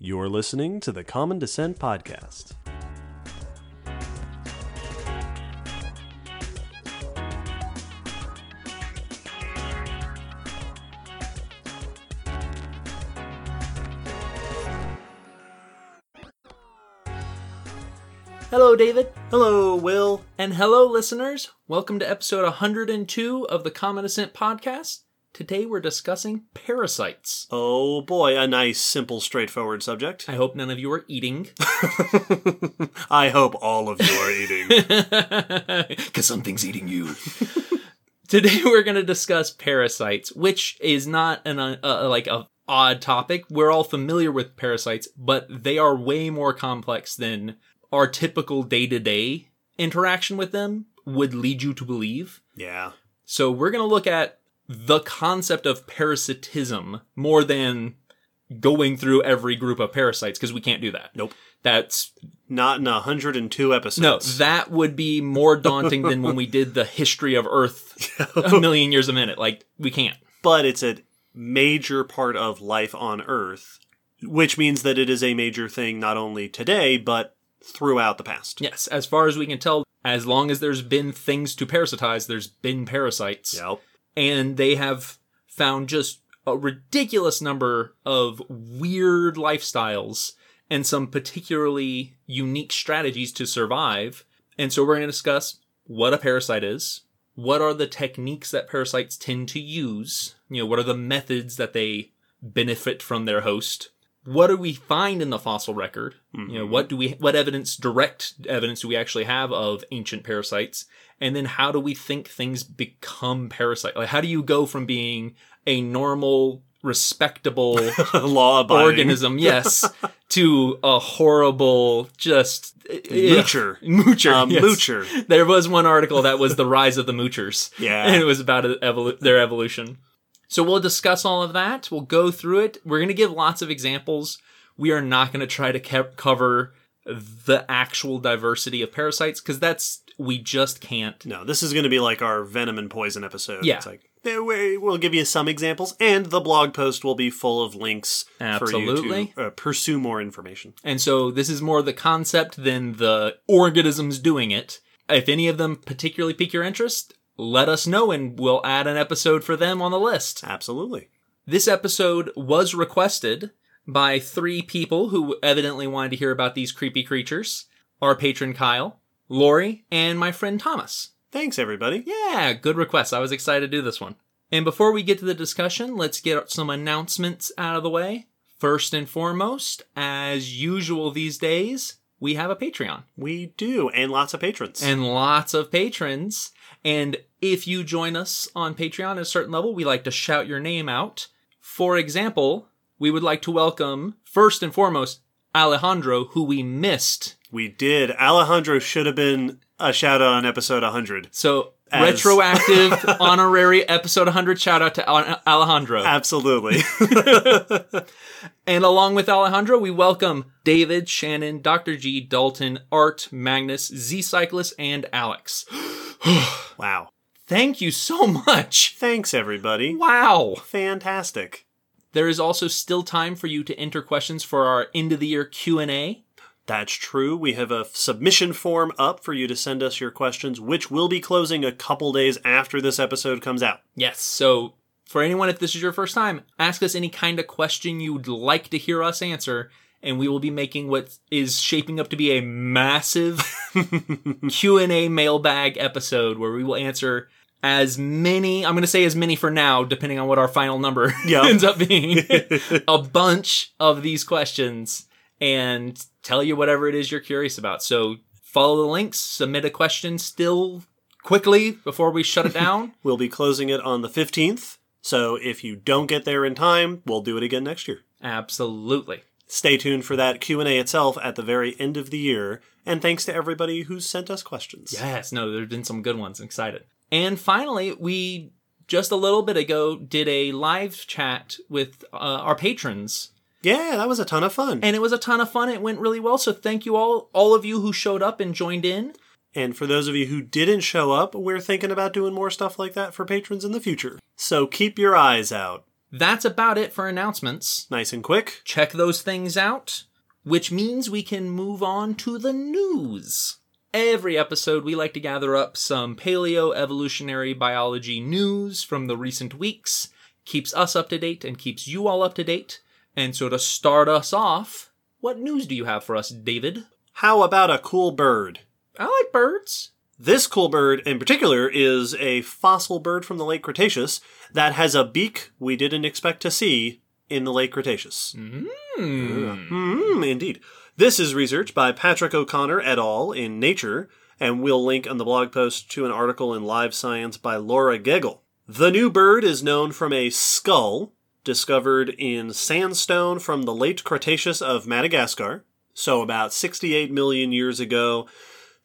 You're listening to the Common Descent Podcast. Hello, David. Hello, Will. And hello, listeners. Welcome to episode 102 of the Common Descent podcast. Today we're discussing parasites. Oh boy, a nice, simple, straightforward subject. I hope none of you are eating. I hope all of you are eating. Because something's eating you. Today we're going to discuss parasites, which is not an uh, uh, like a odd topic. We're all familiar with parasites, but they are way more complex than our typical day-to-day interaction with them would lead you to believe. yeah. So we're going to look at the concept of parasitism more than going through every group of parasites because we can't do that. Nope. That's Not in 102 episodes. no, that would be more daunting than when we did the history of Earth a million years a minute. Like we can't. but it's a major part of life on Earth, which means that it is a major thing not only today, but throughout the past. Yes, as far as we can tell, as long as there's been things to parasitize, there's been parasites. Yep. And they have found just a ridiculous number of weird lifestyles and some particularly unique strategies to survive. And so we're going to discuss what a parasite is, what are the techniques that parasites tend to use, you know, what are the methods that they benefit from their host, what do we find in the fossil record? You know, what do we, what evidence, direct evidence do we actually have of ancient parasites? And then how do we think things become parasite? Like, how do you go from being a normal, respectable Law abiding. organism, yes, to a horrible, just Moocher. moocher, Um, yes. moocher. There was one article that was the rise of the moochers. Yeah. and it was about evolu- their evolution. So we'll discuss all of that. We'll go through it. We're going to give lots of examples. We are not going to try to ke- cover the actual diversity of parasites because that's we just can't. No, this is going to be like our venom and poison episode. Yeah. It's like eh, we- we'll give you some examples, and the blog post will be full of links for you to uh, pursue more information. And so this is more the concept than the organisms doing it. If any of them particularly pique your interest, let us know and we'll add an episode for them on the list. Absolutely. This episode was requested by three people who evidently wanted to hear about these creepy creatures. Our patron Kyle, Lori, and my friend Thomas. Thanks, everybody. Yeah, good request. I was excited to do this one. And before we get to the discussion, let's get some announcements out of the way. First and foremost, as usual these days, we have a Patreon We do, and lots of patrons. and lots of patrons. And if you join us on Patreon at a certain level, we like to shout your name out. For example, we would like to welcome, first and foremost, Alejandro, who we missed. we did. Alejandro should have been a shout out on episode 100. So, As- retroactive honorary episode 100 shout out to Alejandro. Absolutely. And along with Alejandro, we welcome David, Shannon, Dr. G, Dalton, Art, Magnus, Z Cyclist, and Alex. wow. Thank you so much. Thanks, everybody. Wow. Fantastic. There is also still time for you to enter questions for our end of the year Q&A. That's true. We have a submission form up for you to send us your questions, which will be closing a couple days after this episode comes out. Yes, so for anyone if this is your first time, ask us any kind of question you'd like to hear us answer and we will be making what is shaping up to be a massive Q&A mailbag episode where we will answer as many, I'm going to say as many for now depending on what our final number Yep. ends up being. a bunch of these questions and tell you whatever it is you're curious about. So follow the links, submit a question still quickly before we shut it down. We'll be closing it on the 15th. So if you don't get there in time, we'll do it again next year. Absolutely. Stay tuned for that Q&A itself at the very end of the year, and thanks to everybody who's sent us questions. Yes, no, there's been some good ones. I'm excited. And finally, we just a little bit ago did a live chat with uh, our patrons Yeah, that was a ton of fun. and it was a ton of fun. It went really well. So thank you all, all of you who showed up and joined in. And for those of you who didn't show up, we're thinking about doing more stuff like that for patrons in the future. So keep your eyes out. That's about it for announcements. Nice and quick. Check those things out, which means we can move on to the news. Every episode, we like to gather up some paleo evolutionary biology news from the recent weeks, keeps us up to date and keeps you all up to date. And so to start us off, what news do you have for us, David? How about a cool bird? I like birds. This cool bird in particular is a fossil bird from the late Cretaceous that has a beak we didn't expect to see in the late Cretaceous. Mm. Hmm, indeed. This is research by Patrick O'Connor et al. in Nature, and we'll link on the blog post to an article in Live Science by Laura Geggel. The new bird is known from a skull discovered in sandstone from the late Cretaceous of Madagascar, so about 68 million years ago.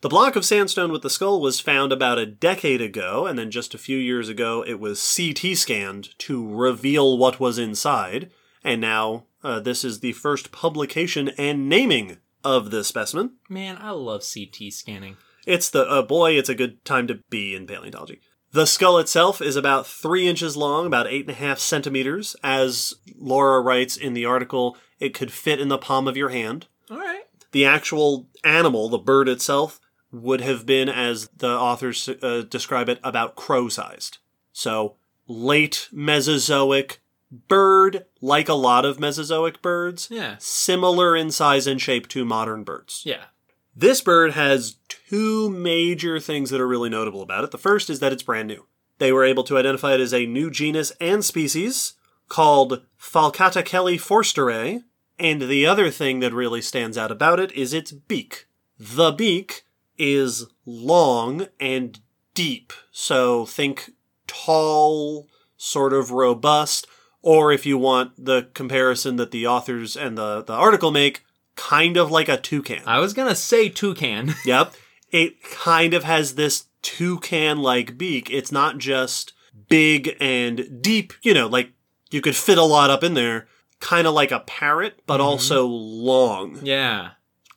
The block of sandstone with the skull was found about a decade ago, and then just a few years ago it was CT scanned to reveal what was inside, and now uh, this is the first publication and naming of this specimen. Man, I love CT scanning. It's the uh, boy. It's a good time to be in paleontology. The skull itself is about three inches long, about eight and a half centimeters. As Laura writes in the article, it could fit in the palm of your hand. All right. The actual animal, the bird itself, would have been, as the authors uh, describe it, about crow sized. So late Mesozoic bird, like a lot of Mesozoic birds, Yeah. similar in size and shape to modern birds. Yeah. This bird has two major things that are really notable about it. The first is that it's brand new. They were able to identify it as a new genus and species called Falcatakely forsterae, and the other thing that really stands out about it is its beak. The beak is long and deep, so think tall, sort of robust, or if you want the comparison that the authors and the, the article make, kind of like a toucan. I was gonna say toucan. Yep. It kind of has this toucan like beak. It's not just big and deep, you know, like you could fit a lot up in there, kind of like a parrot, but mm-hmm. also long, yeah.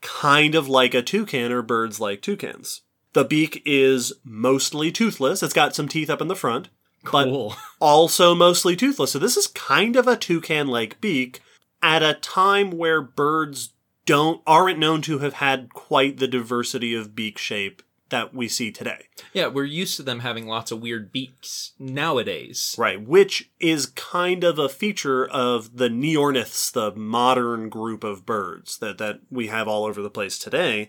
Kind of like a toucan or birds like toucans. The beak is mostly toothless. It's got some teeth up in the front, but Cool. also mostly toothless. So this is kind of a toucan like beak at a time where birds don't aren't known to have had quite the diversity of beak shape that we see today. Yeah, we're used to them having lots of weird beaks nowadays. Right, which is kind of a feature of the neorniths, the modern group of birds that, that we have all over the place today,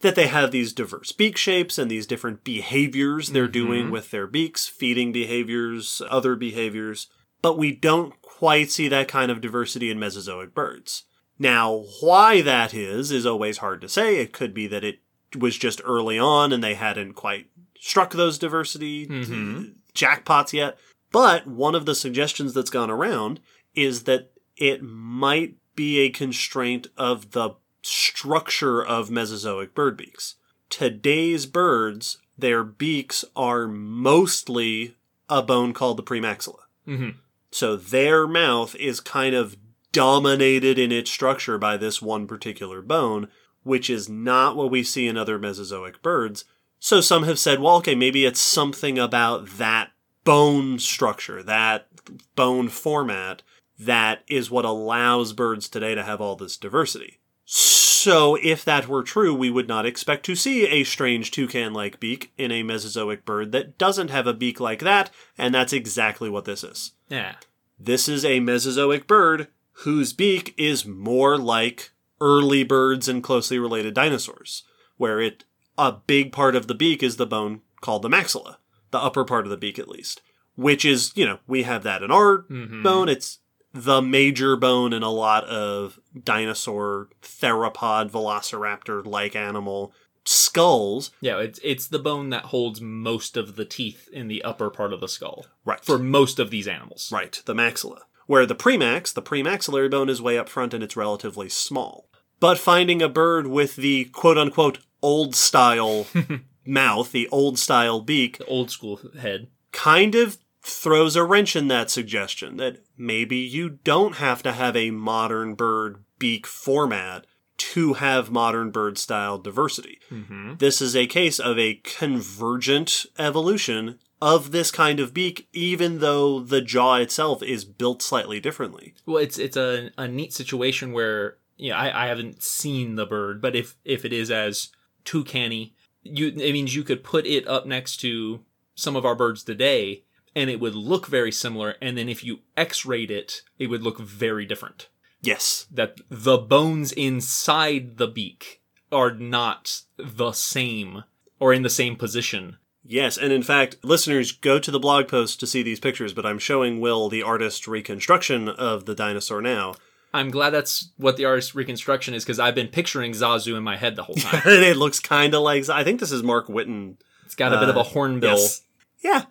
that they have these diverse beak shapes and these different behaviors they're mm-hmm. doing with their beaks, feeding behaviors, other behaviors, but we don't quite see that kind of diversity in Mesozoic birds. Now, why that is, is always hard to say. It could be that it was just early on and they hadn't quite struck those diversity Mhm. jackpots yet. But one of the suggestions that's gone around is that it might be a constraint of the structure of Mesozoic bird beaks. Today's birds, their beaks are mostly a bone called the premaxilla. Mhm. So their mouth is kind of dominated in its structure by this one particular bone, which is not what we see in other Mesozoic birds. So some have said, well, okay, maybe it's something about that bone structure, that bone format, that is what allows birds today to have all this diversity. So if that were true, we would not expect to see a strange toucan-like beak in a Mesozoic bird that doesn't have a beak like that, and that's exactly what this is. Yeah. This is a Mesozoic bird whose beak is more like early birds and closely related dinosaurs, where it a big part of the beak is the bone called the maxilla, the upper part of the beak at least, which is, you know, we have that in our Mhm. bone. It's the major bone in a lot of dinosaur, theropod, velociraptor like animal skulls. Yeah, it's it's the bone that holds most of the teeth in the upper part of the skull Right. for most of these animals. Right, the maxilla. Where the premax, the premaxillary bone, is way up front and it's relatively small. But finding a bird with the quote unquote old style mouth, the old style beak, The old school head. kind of throws a wrench in that suggestion that maybe you don't have to have a modern bird beak format to have modern bird style diversity. Mm-hmm. This is a case of a convergent evolution of this kind of beak, even though the jaw itself is built slightly differently. Well, it's it's a, a neat situation where you know, I, I haven't seen the bird, but if if it is as toucanny, you it means you could put it up next to some of our birds today, and it would look very similar. And then if you X-rayed it, it would look very different. Yes. That the bones inside the beak are not the same or in the same position. Yes, and in fact, listeners go to the blog post to see these pictures, but I'm showing Will the artist reconstruction of the dinosaur now. I'm glad that's what the artist reconstruction is because I've been picturing Zazu in my head the whole time. it looks kind of like I think this is Mark Witton. It's got a bit of Uh, a hornbill. Yes. Yeah.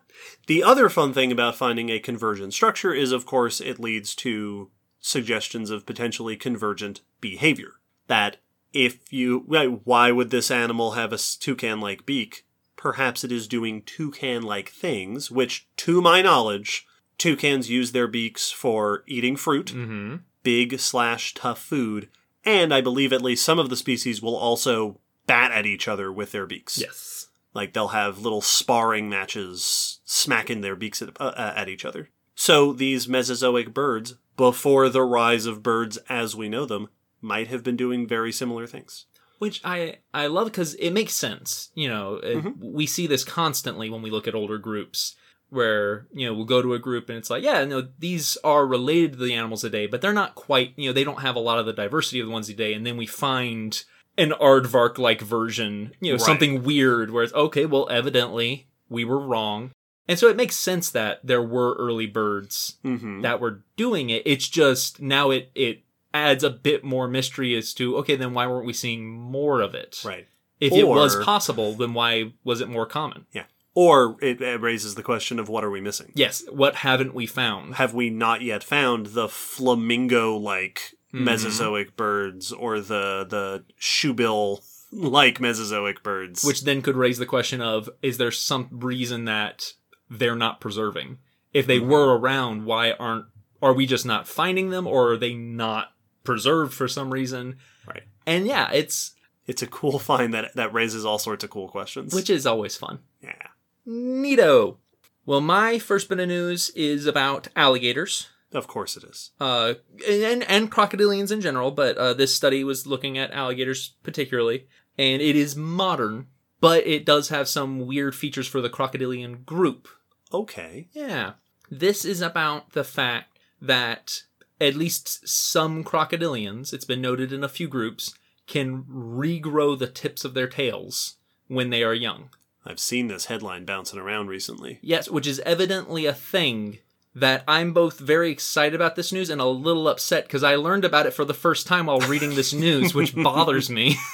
The other fun thing about finding a convergent structure is, of course, it leads to suggestions of potentially convergent behavior. That if you, why would this animal have a toucan like beak? Perhaps it is doing toucan like things, which, to my knowledge, toucans use their beaks for eating fruit, Mm-hmm. big slash tough food, and I believe at least some of the species will also bat at each other with their beaks. Yes. Like they'll have little sparring matches, smacking their beaks at, uh, at each other. So these Mesozoic birds, before the rise of birds as we know them, might have been doing very similar things. Which I I love because it makes sense. You know, it- Mhm. we see this constantly when we look at older groups, where you know we'll go to a group and it's like, yeah, no, these are related to the animals today, but they're not quite. You know, they don't have a lot of the diversity of the ones today, and then we find an aardvark like version. You know, Right. something weird where it's okay. Well, evidently we were wrong. And so it makes sense that there were early birds Mm-hmm. that were doing it. It's just now it it adds a bit more mystery as to okay, then why weren't we seeing more of it? Right. If it was possible, then why was it more common? Yeah. Or it, it raises the question of what are we missing? Yes. What haven't we found? Have we not yet found the flamingo-like Mhm. Mesozoic birds or the the shoebill-like Mesozoic birds? Which then could raise the question of is there some reason that they're not preserving? If they Mhm. were around, why aren't are we just not finding them or are they not preserved for some reason? Right. And yeah, it's it's a cool find that that raises all sorts of cool questions. which is always fun. yeah. Neato. Well, my first bit of news is about alligators. Of course it is. uh, and and crocodilians in general, but uh, this study was looking at alligators particularly, and it is modern, but it does have some weird features for the crocodilian group. Okay. Yeah, this is about the fact that at least some crocodilians, it's been noted in a few groups, can regrow the tips of their tails when they are young. I've seen this headline bouncing around recently. Yes, which is evidently a thing that I'm both very excited about this news and a little upset because I learned about it for the first time while reading this news, which bothers me.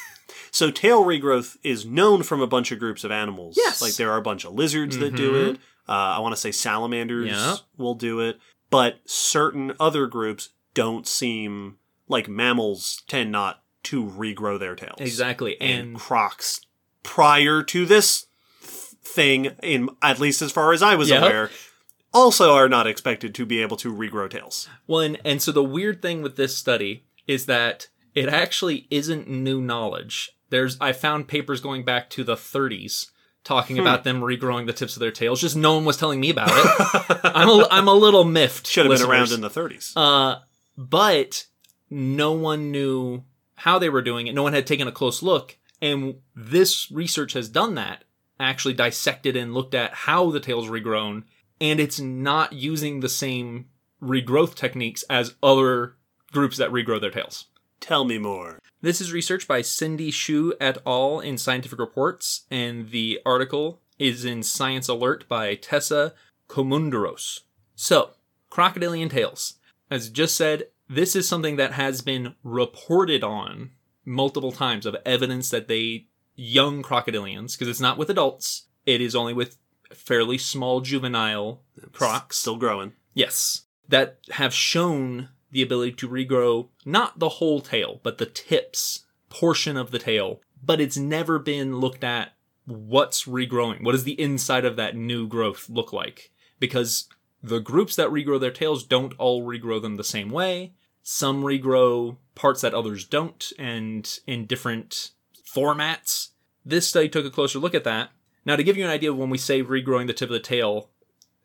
So tail regrowth is known from a bunch of groups of animals. Yes. Like there are a bunch of lizards that do Mhm. it. Uh, I want to say salamanders Yeah. will do it. But certain other groups don't seem like mammals tend not to regrow their tails. exactly. And, And crocs prior to this th- thing in at least as far as I was Yeah. aware also are not expected to be able to regrow tails. well, and, and so the weird thing with this study is that it actually isn't new knowledge. There's I found papers going back to the 30s talking Hmm. about them regrowing the tips of their tails. Just no one was telling me about it. I'm a, I'm a little miffed. Should have been around in the 30s. Uh, but no one knew how they were doing it. No one had taken a close look. And this research has done that, actually dissected and looked at how the tail's regrown. And it's not using the same regrowth techniques as other groups that regrow their tails. Tell me more. This is research by Cindy Xu et al. in Scientific Reports, and the article is in Science Alert by Tessa Koumoundouros. So, crocodilian tails. As just said, this is something that has been reported on multiple times of evidence that they, young crocodilians, because it's not with adults, it is only with fairly small juvenile crocs. Still growing. Yes. That have shown the ability to regrow not the whole tail, but the tips portion of the tail. But it's never been looked at what's regrowing. What does the inside of that new growth look like? Because the groups that regrow their tails don't all regrow them the same way. Some regrow parts that others don't and in different formats. This study took a closer look at that Now, to give you an idea of when we say regrowing the tip of the tail,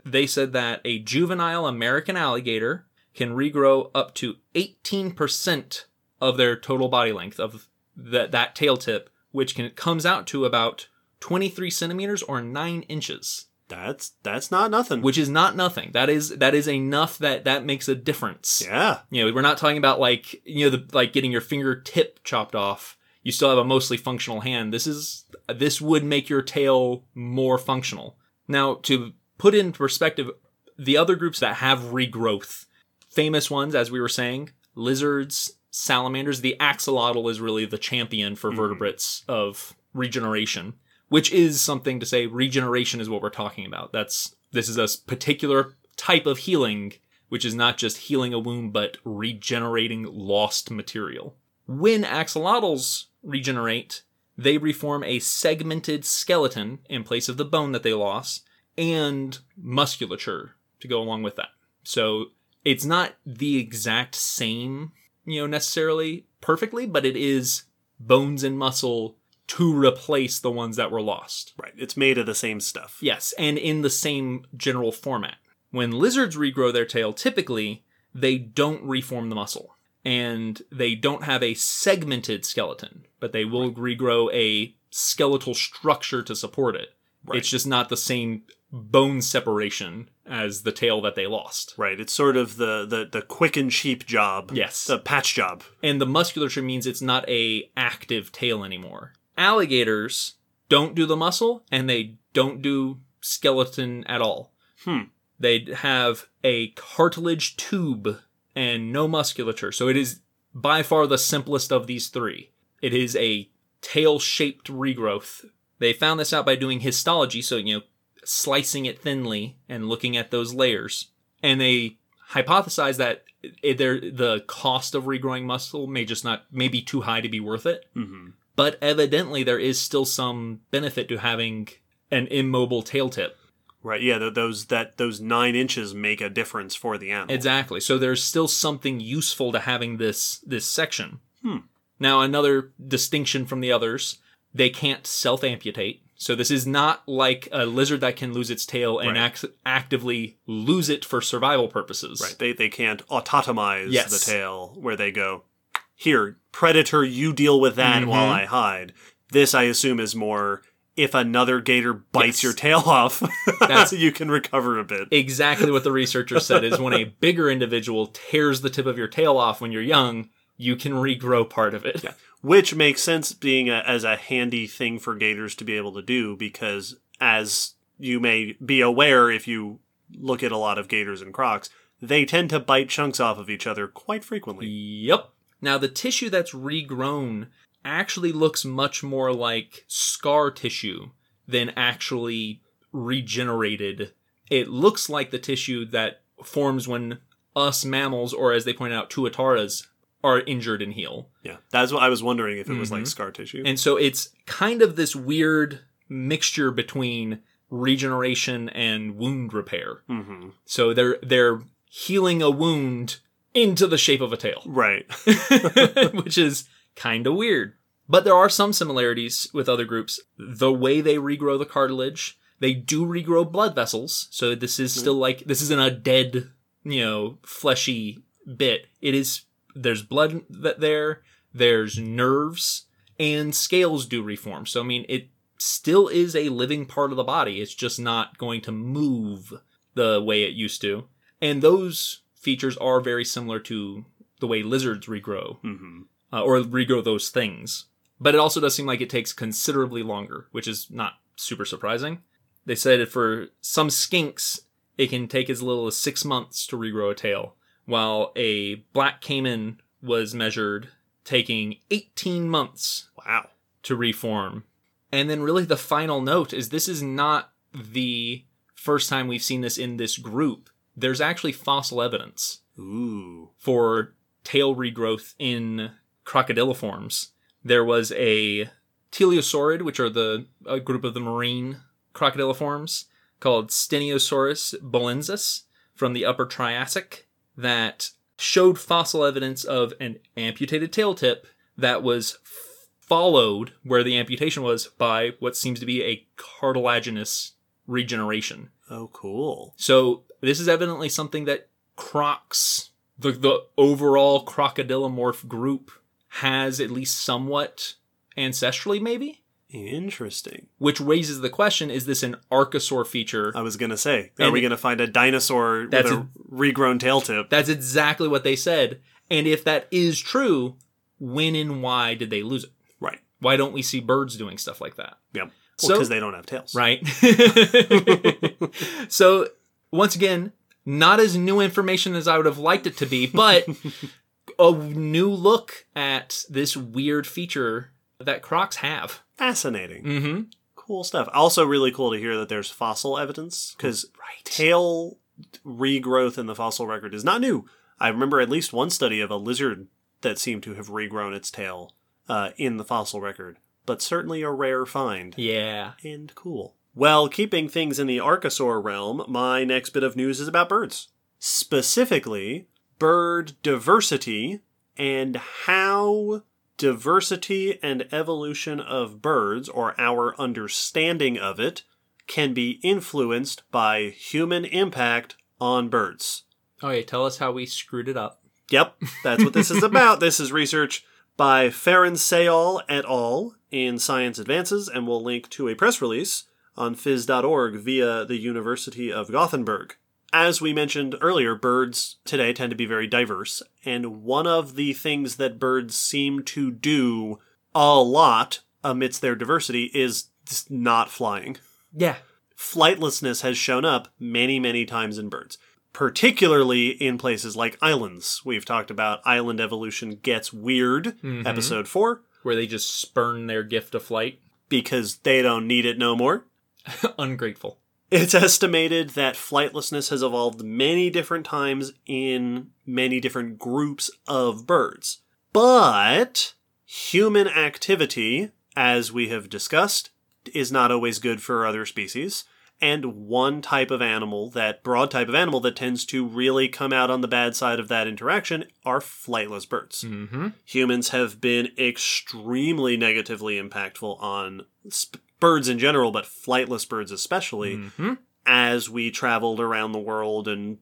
they said that a juvenile American alligator can regrow up to 18% of their total body length of that that tail tip, which can comes out to about 23 centimeters or 9 inches, That's that's not nothing. which is not nothing. That is that is enough that that makes a difference. yeah. You know, we're not talking about like you know the like getting your fingertip chopped off. You still have a mostly functional hand. This is this would make your tail more functional. Now, to put in perspective, the other groups that have regrowth, famous ones, as we were saying, lizards, salamanders. The axolotl is really the champion for mm-hmm. vertebrates of regeneration, which is something to say. Regeneration is what we're talking about. That's this is a particular type of healing, which is not just healing a wound, but regenerating lost material. When axolotls regenerate, they reform a segmented skeleton in place of the bone that they lost and musculature to go along with that. So it's not the exact same, you know, necessarily perfectly, but it is bones and muscle to replace the ones that were lost. Right. It's made of the same stuff. Yes, and in the same general format. When lizards regrow their tail, typically they don't reform the muscle and they don't have a segmented skeleton, but they will regrow a skeletal structure to support it. Right. It's just not the same bone separation as the tail that they lost. Right. It's sort of the the the quick and cheap job. Yes. The patch job. and the musculature means it's not a active tail anymore. Alligators don't do the muscle and they don't do skeleton at all. Hmm. They have a cartilage tube and no musculature. So it is by far the simplest of these three. It is a tail-shaped regrowth. They found this out by doing histology, so you know, slicing it thinly and looking at those layers. And they hypothesized that there the cost of regrowing muscle may just not may be too high to be worth it. hmm But evidently, there is still some benefit to having an immobile tail tip. Right. Yeah. Those that those nine inches make a difference for the animal. Exactly. So there's still something useful to having this this section. Hmm. Now another distinction from the others, they can't self amputate. So this is not like a lizard that can lose its tail and Right. act- actively lose it for survival purposes. Right. They they can't autotomize Yes. the tail where they go, here, predator, you deal with that Mm-hmm. while I hide. This, I assume, is more if another gator bites Yes. your tail off, That's- you can recover a bit. Exactly what the researcher said is when a bigger individual tears the tip of your tail off when you're young, you can regrow part of it. Which makes sense being a, as a handy thing for gators to be able to do because, as you may be aware if you look at a lot of gators and crocs, they tend to bite chunks off of each other quite frequently. Yep. Now, the tissue that's regrown actually looks much more like scar tissue than actually regenerated. It looks like the tissue that forms when us mammals, or as they point out, tuataras, are injured and heal. Yeah, that's what I was wondering if it was like Mhm. scar tissue. And so it's kind of this weird mixture between regeneration and wound repair. hmm So they're they're healing a wound into the shape of a tail. Right. which is kind of weird. But there are some similarities with other groups. The way they regrow the cartilage, they do regrow blood vessels. So this is still like this isn't a dead, you know, fleshy bit. It is there's blood that there, there's nerves, and scales do reform. So I mean, it still is a living part of the body. It's just not going to move the way it used to. And those features are very similar to the way lizards regrow hmm uh, or regrow those things. But it also does seem like it takes considerably longer, which is not super surprising. They said for some skinks, it can take as little as six months to regrow a tail, while a black caiman was measured taking 18 months Wow. to reform. And then, really, the final note is this is not the first time we've seen this in this group. There's actually fossil evidence Ooh. for tail regrowth in crocodiliforms. There was a teleosaurid, which are the a group of the marine crocodiliforms, called Steneosaurus bollensis from the Upper Triassic, that showed fossil evidence of an amputated tail tip that was followed where the amputation was by what seems to be a cartilaginous regeneration. Oh, cool. So this is evidently something that crocs, the the overall crocodilomorph group, has at least somewhat ancestrally, maybe. Interesting. Which raises the question: Is this an archosaur feature? I was gonna say, are And- we gonna find a dinosaur with That's a, regrown tail tip? That's exactly what they said. And if that is true, when and why did they lose it? Right. Why don't we see birds doing stuff like that? Yep. So- Because they don't have tails. Right. so, once again, not as new information as I would have liked it to be, but a new look at this weird feature that crocs have. Fascinating. Mm-hmm. Cool stuff. Also, really cool to hear that there's fossil evidence because Right. tail regrowth in the fossil record is not new. I remember at least one study of a lizard that seemed to have regrown its tail uh, in the fossil record, but certainly a rare find. Yeah. and cool. Well, keeping things in the Archosaur realm, my next bit of news is about birds. Specifically, bird diversity and how diversity and evolution of birds, or our understanding of it, can be influenced by human impact on birds. Oh, Okay, tell us how we screwed it up. Yep, that's what this is about. This is research by Ferran Sayol et al. in Science Advances, and we'll link to a press release on phys.org via the University of Gothenburg. As we mentioned earlier, birds today tend to be very diverse, and one of the things that birds seem to do a lot amidst their diversity is not flying Yeah. flightlessness has shown up many, many times in birds, particularly in places like islands. We've talked about island evolution gets weird, mm-hmm. episode 4, Where they just spurn their gift of flight. because they don't need it no more. Ungrateful. It's estimated that flightlessness has evolved many different times in many different groups of birds. But human activity, as we have discussed, is not always good for other species. And one type of animal, that broad type of animal that tends to really come out on the bad side of that interaction, are flightless birds Mm-hmm. humans have been extremely negatively impactful on sp- birds in general, but flightless birds especially, Mm-hmm. as we traveled around the world and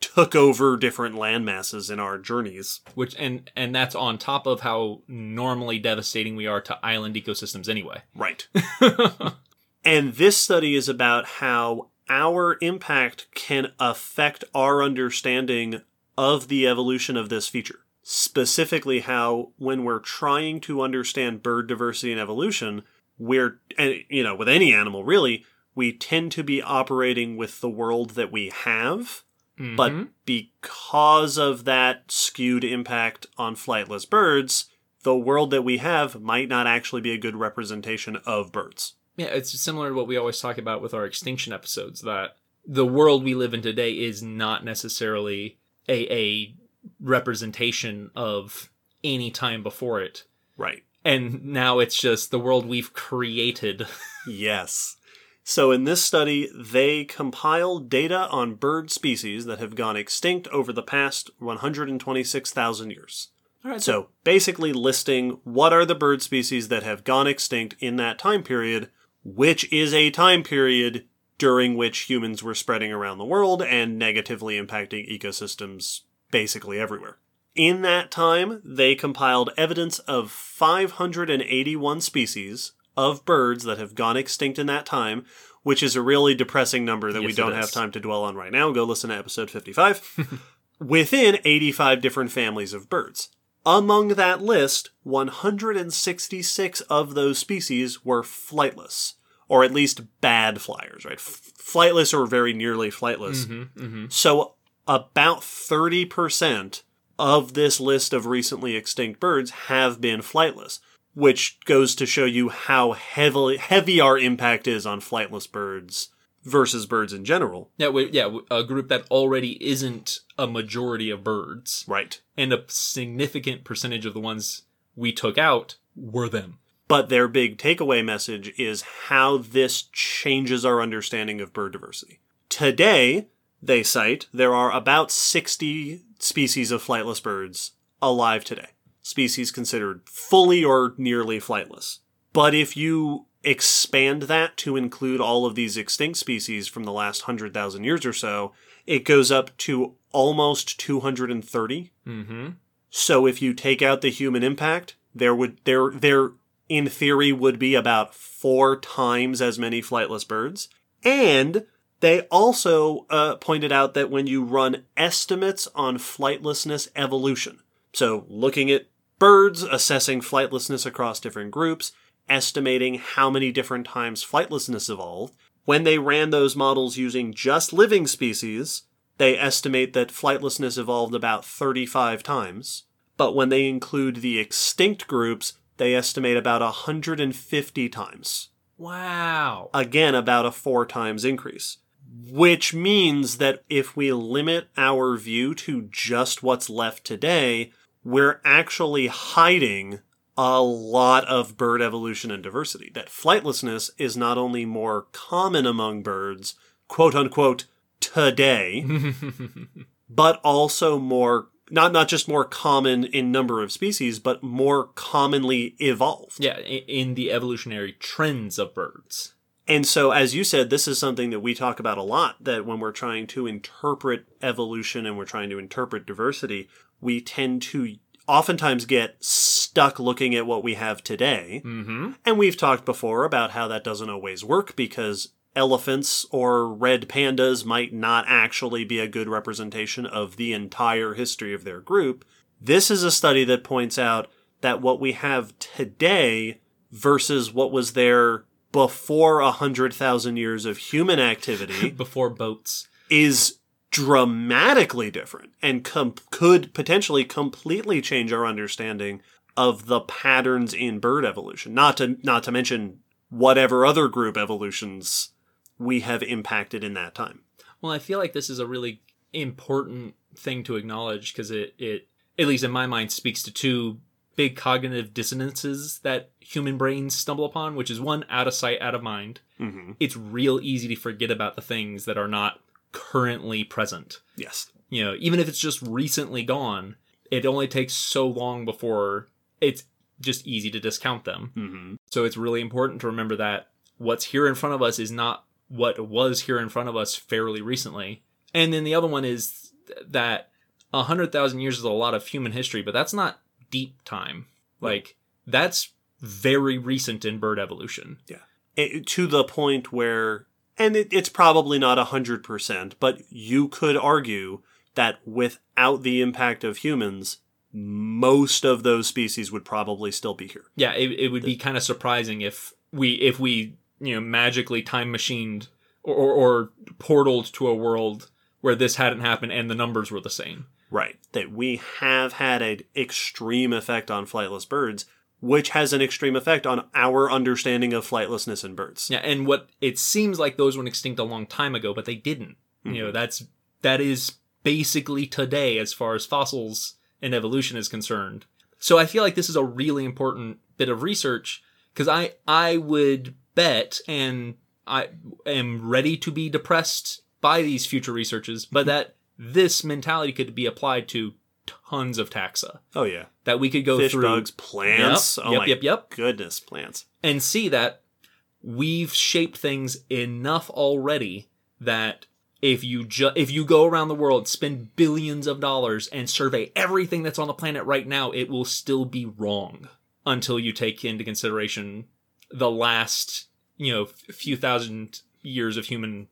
took over different land masses in our journeys. Which and and that's on top of how normally devastating we are to island ecosystems anyway. Right. and this study is about how our impact can affect our understanding of the evolution of this feature. Specifically, how when we're trying to understand bird diversity and evolution, we're, you know, with any animal really, we tend to be operating with the world that we have. But Mhm. because of that skewed impact on flightless birds, the world that we have might not actually be a good representation of birds. Yeah, it's similar to what we always talk about with our extinction episodes that the world we live in today is not necessarily a, a representation of any time before it. Right. And now it's just the world we've created. Yes. So in this study, they compiled data on bird species that have gone extinct over the past 126,000 years. All right, So basically listing what are the bird species that have gone extinct in that time period, which is a time period during which humans were spreading around the world and negatively impacting ecosystems basically everywhere. In that time, they compiled evidence of 581 species of birds that have gone extinct in that time, which is a really depressing number that we Yes, it don't have time to dwell on right now. Go listen to episode 55. within 85 different families of birds. Among that list, 166 of those species were flightless, or at least bad flyers, right? F- flightless or very nearly flightless. mm-hmm. So, about 30% of this list of recently extinct birds have been flightless, which goes to show you how heavily heavy our impact is on flightless birds versus birds in general. Yeah, we, yeah, a group that already isn't a majority of birds, Right. and a significant percentage of the ones we took out were them. But their big takeaway message is how this changes our understanding of bird diversity. Today, they cite, there are about 60 species of flightless birds alive today. species considered fully or nearly flightless. But if you expand that to include all of these extinct species from the last 100,000 years or so, it goes up to almost 230. Mm-hmm. So if you take out the human impact, there would there there in theory would be about 4 times as many flightless birds. And they also uh, pointed out that when you run estimates on flightlessness evolution, so looking at birds, assessing flightlessness across different groups, estimating how many different times flightlessness evolved, when they ran those models using just living species, they estimate that flightlessness evolved about 35 times. But when they include the extinct groups, they estimate about 150 times. Wow. Again, about a four times increase. Which means that if we limit our view to just what's left today, we're actually hiding a lot of bird evolution and diversity. That flightlessness is not only more common among birds, quote unquote, today, but also more not not just more common in number of species, but more commonly evolved. yeah, in the evolutionary trends of birds. And so, as you said, this is something that we talk about a lot that when we're trying to interpret evolution and we're trying to interpret diversity, we tend to oftentimes get stuck looking at what we have today. Mm-hmm. And we've talked before about how that doesn't always work because elephants or red pandas might not actually be a good representation of the entire history of their group. This is a study that points out that what we have today versus what was there before a hundred thousand years of human activity Before boats. is dramatically different and com- could potentially completely change our understanding of the patterns in bird evolution. Not to not to mention whatever other group evolutions we have impacted in that time. Well, I feel like this is a really important thing to acknowledge because it, it, at least in my mind, speaks to two big cognitive dissonances that human brains stumble upon, which is one, out of sight, out of mind. Mm-hmm. It's real easy to forget about the things that are not currently present. Yes. You know, even if it's just recently gone, it only takes so long before it's just easy to discount them. Mm-hmm. So it's really important to remember that what's here in front of us is not what was here in front of us fairly recently. And then the other one is th- that 100,000 years is a lot of human history, but that's not deep time. Like, that's very recent in bird evolution. It- to the point where, and it, it's probably not a hundred percent, but you could argue that without the impact of humans, most of those species would probably still be here. Yeah, it, it would be kind of surprising if we, if we, you know, magically time machined or, or, or portaled to a world where this hadn't happened and the numbers were the same. Right. That we have had an extreme effect on flightless birds, which has an extreme effect on our understanding of flightlessness in birds. Yeah, and what it seems like those went extinct a long time ago, but they didn't. You know, mm-hmm. that's that is basically today as far as fossils and evolution is concerned. So I feel like this is a really important bit of research because I I would bet and I am ready to be depressed by these future researches, but mm-hmm. that this mentality could be applied to tons of taxa. Oh yeah. That we could go Fish, through bugs, plants. Yep, oh yep, my yep, yep. goodness, plants. and see that we've shaped things enough already that if you ju- if you go around the world spend billions of dollars and survey everything that's on the planet right now it will still be wrong until you take into consideration the last you know few thousand years of human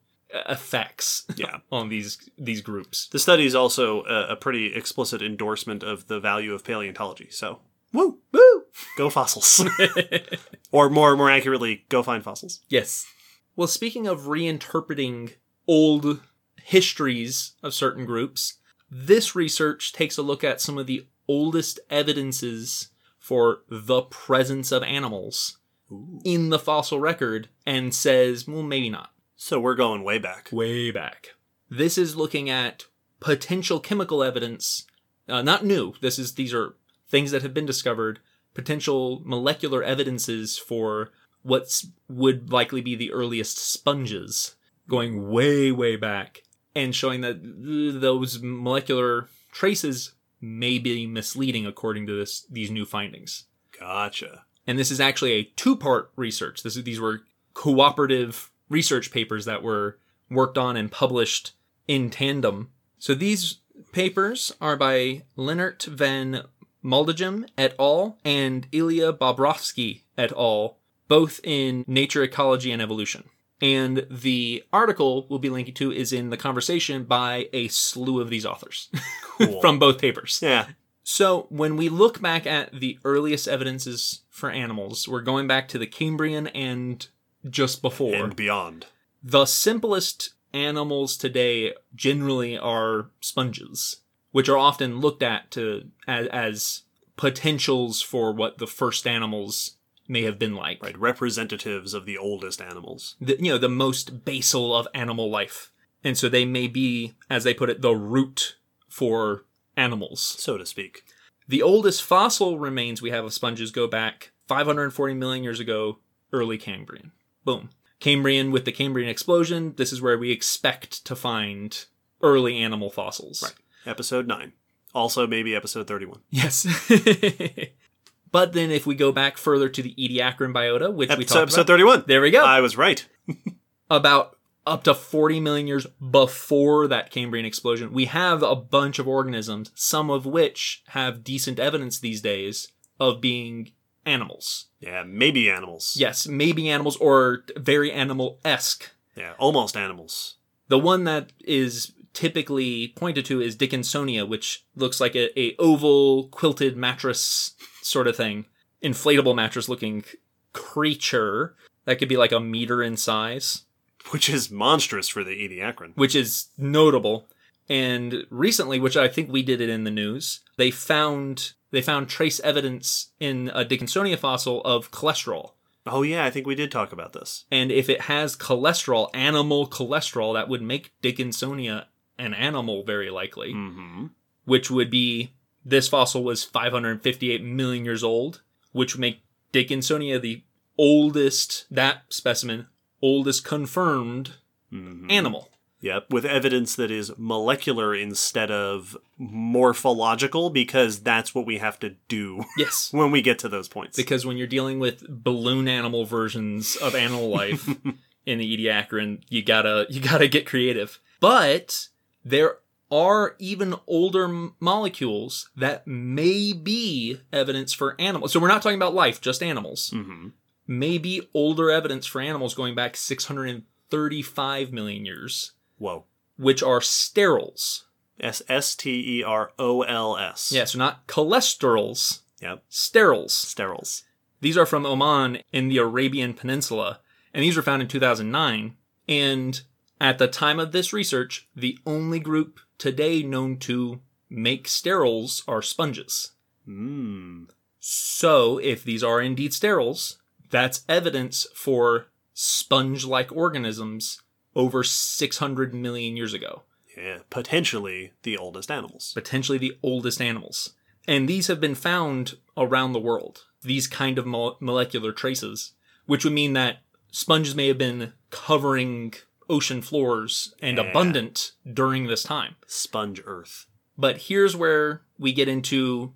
effects Yeah. on these these groups The study is also a, a pretty explicit endorsement of the value of paleontology. So, woo, woo, go fossils, or more more accurately, go find fossils. Yes. Well, speaking of reinterpreting old histories of certain groups, this research takes a look at some of the oldest evidences for the presence of animals in the fossil record and says, well, maybe not. So we're going way back. Way back. This is looking at potential chemical evidence, uh, not new. This is these are things that have been discovered, potential molecular evidences for what would likely be the earliest sponges, going way way back, and showing that those molecular traces may be misleading according to this these new findings. Gotcha. And this is actually a two-part research. This is, these were cooperative research papers that were worked on and published in tandem. So these papers are by Lennart van Maldegem et al. and Ilya Bobrovskiy et al., both in Nature, Ecology, and Evolution. And the article we'll be linking to is in the conversation by a slew of these authors Cool. from both papers. yeah. So when we look back at the earliest evidences for animals, we're going back to the Cambrian and just before. And beyond. The simplest animals today generally are sponges, which are often looked at to as, as potentials for what the first animals may have been like. Right. Representatives of the oldest animals. The, you know, the most basal of animal life. And so they may be, as they put it, the root for animals. So to speak. The oldest fossil remains we have of sponges go back 540 million years ago, early Cambrian. Boom. Cambrian with the Cambrian explosion, this is where we expect to find early animal fossils. Right. Episode 9. Also, maybe episode 31. Yes. but then if we go back further to the Ediacaran biota, which we Episode, talked episode about, 31. there we go. I was right. about up to 40 million years before that Cambrian explosion, we have a bunch of organisms, some of which have decent evidence these days of being animals. Yeah, maybe animals. Yes, maybe animals or very animal esque. Yeah, almost animals. The one that is typically pointed to is Dickinsonia, which looks like a, a oval quilted mattress sort of thing, inflatable mattress looking creature that could be like a meter in size. Which is monstrous for the Ediacaran. which is notable. And recently, which I think we did it in the news, they found they found trace evidence in a Dickinsonia fossil of cholesterol. Oh, yeah, I think we did talk about this. And if it has cholesterol, animal cholesterol, that would make Dickinsonia an animal very likely, hmm which would be this fossil was 558 million years old, which would make Dickinsonia the oldest that specimen oldest confirmed hmm animal. Yep, with evidence that is molecular instead of morphological, because that's what we have to do Yes. when we get to those points. because when you're dealing with balloon animal versions of animal life in the Ediacaran, you gotta you gotta get creative. But there are even older m- molecules that may be evidence for animals. So we're not talking about life, just animals. hmm Maybe older evidence for animals going back 635 million years, Whoa. which are sterols. S S T E R O L S. Yeah, so not cholesterols, Yep. sterols. Sterols. These are from Oman in the Arabian Peninsula, and these were found in 2009. And at the time of this research, the only group today known to make sterols are sponges. Mmm. So, if these are indeed sterols, that's evidence for sponge like organisms over 600 million years ago, Yeah, potentially the oldest animals. potentially the oldest animals. And these have been found around the world, these kind of mo- molecular traces, which would mean that sponges may have been covering ocean floors and Yeah. abundant during this time. Sponge Earth. But here's where we get into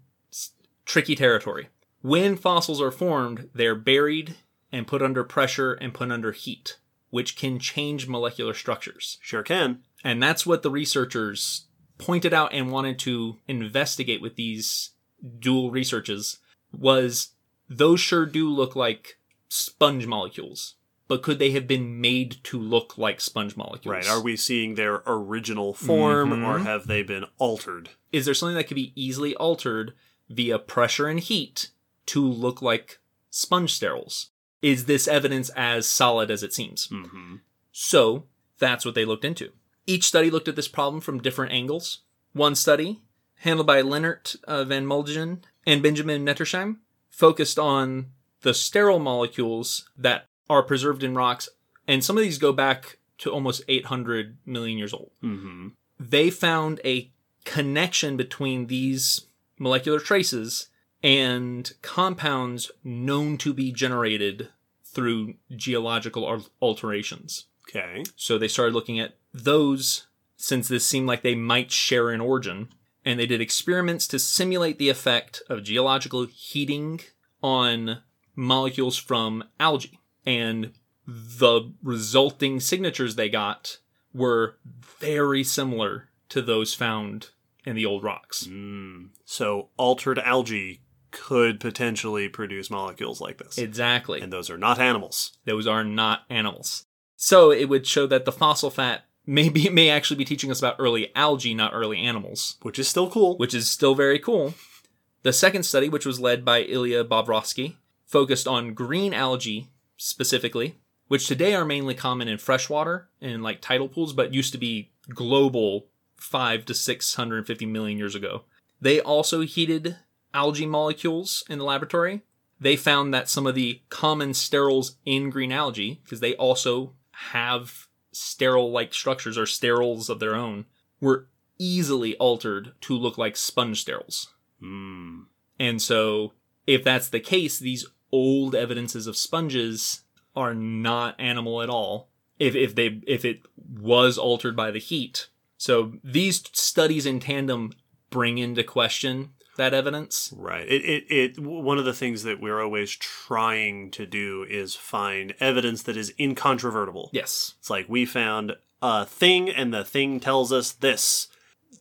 tricky territory. When fossils are formed, they're buried and put under pressure and put under heat, which can change molecular structures. Sure can. And that's what the researchers pointed out and wanted to investigate with these dual researches was those sure do look like sponge molecules. But could they have been made to look like sponge molecules? Right. Are we seeing their original form or Mhm. have they been altered? is there something that could be easily altered via pressure and heat to look like sponge sterols? Is this evidence as solid as it seems? Mm-hmm. So that's what they looked into. Each study looked at this problem from different angles. One study, handled by Lennart uh, van Maldegem and Benjamin Nettersheim, focused on the sterol molecules that are preserved in rocks, and some of these go back to almost 800 million years old Mm-hmm. they found a connection between these molecular traces and compounds known to be generated through geological alterations. Okay. So they started looking at those since this seemed like they might share an origin. and they did experiments to simulate the effect of geological heating on molecules from algae. And the resulting signatures they got were very similar to those found in the old rocks. Hmm. So altered algae could potentially produce molecules like this. Exactly. and those are not animals. those are not animals. So it would show that the fossil fat may be, may actually be teaching us about early algae, not early animals, Which is still cool. which is still very cool. The second study, which was led by Ilya Bobrovskiy, focused on green algae specifically, which today are mainly common in freshwater and like tidal pools, but used to be global five to six hundred and fifty million years ago. They also heated algae molecules in the laboratory. They found that some of the common sterols in green algae, because they also have sterol like structures or sterols of their own, were easily altered to look like sponge sterols. Hmm. And so, if that's the case, these old evidences of sponges are not animal at all. If if they if it was altered by the heat, so these studies in tandem bring into question that evidence. Right. It, it, it, one of the things that we're always trying to do is find evidence that is incontrovertible. Yes, It's like we found a thing and the thing tells us this.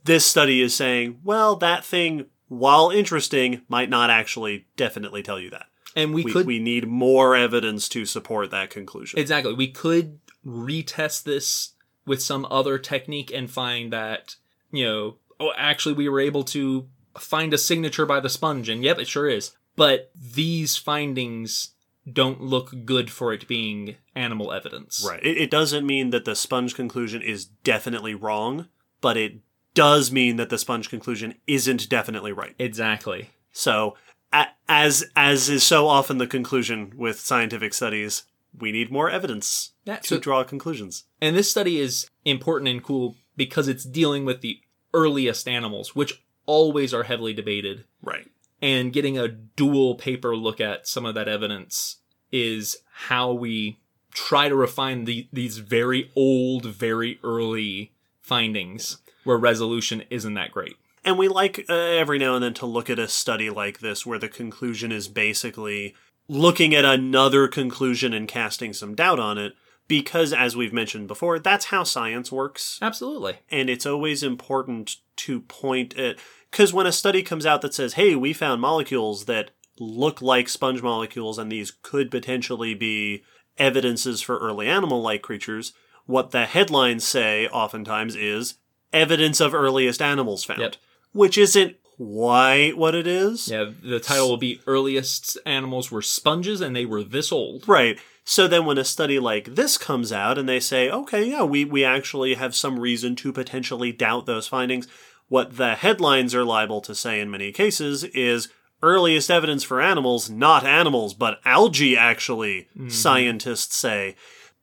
This study is saying, well, that thing, while interesting, might not actually definitely tell you that. and we, We, could we need more evidence to support that conclusion. exactly we could retest this with some other technique and find that you know oh actually we were able to find a signature by the sponge and yep it sure is but these findings don't look good for it being animal evidence Right. It, it doesn't mean that the sponge conclusion is definitely wrong, but it does mean that the sponge conclusion isn't definitely right. exactly So, a- as as is so often the conclusion with scientific studies, we need more evidence Yeah, to so- draw conclusions. and this study is important and cool because it's dealing with the earliest animals which always are heavily debated Right. and getting a dual paper look at some of that evidence is how we try to refine the, these very old, very early findings where resolution isn't that great. And we like uh, every now and then to look at a study like this where the conclusion is basically looking at another conclusion and casting some doubt on it because as we've mentioned before, that's how science works. Absolutely. and it's always important to point at because when a study comes out that says hey we found molecules that look like sponge molecules and these could potentially be evidences for early animal like creatures what the headlines say oftentimes is evidence of earliest animals found Yep. which isn't quite what it is Yeah, the title will be Earliest Animals Were Sponges and They Were This Old. Right. So then when a study like this comes out and they say, okay, yeah, we, we actually have some reason to potentially doubt those findings, what the headlines are liable to say in many cases is earliest evidence for animals, not animals, but algae actually, mm-hmm. scientists say.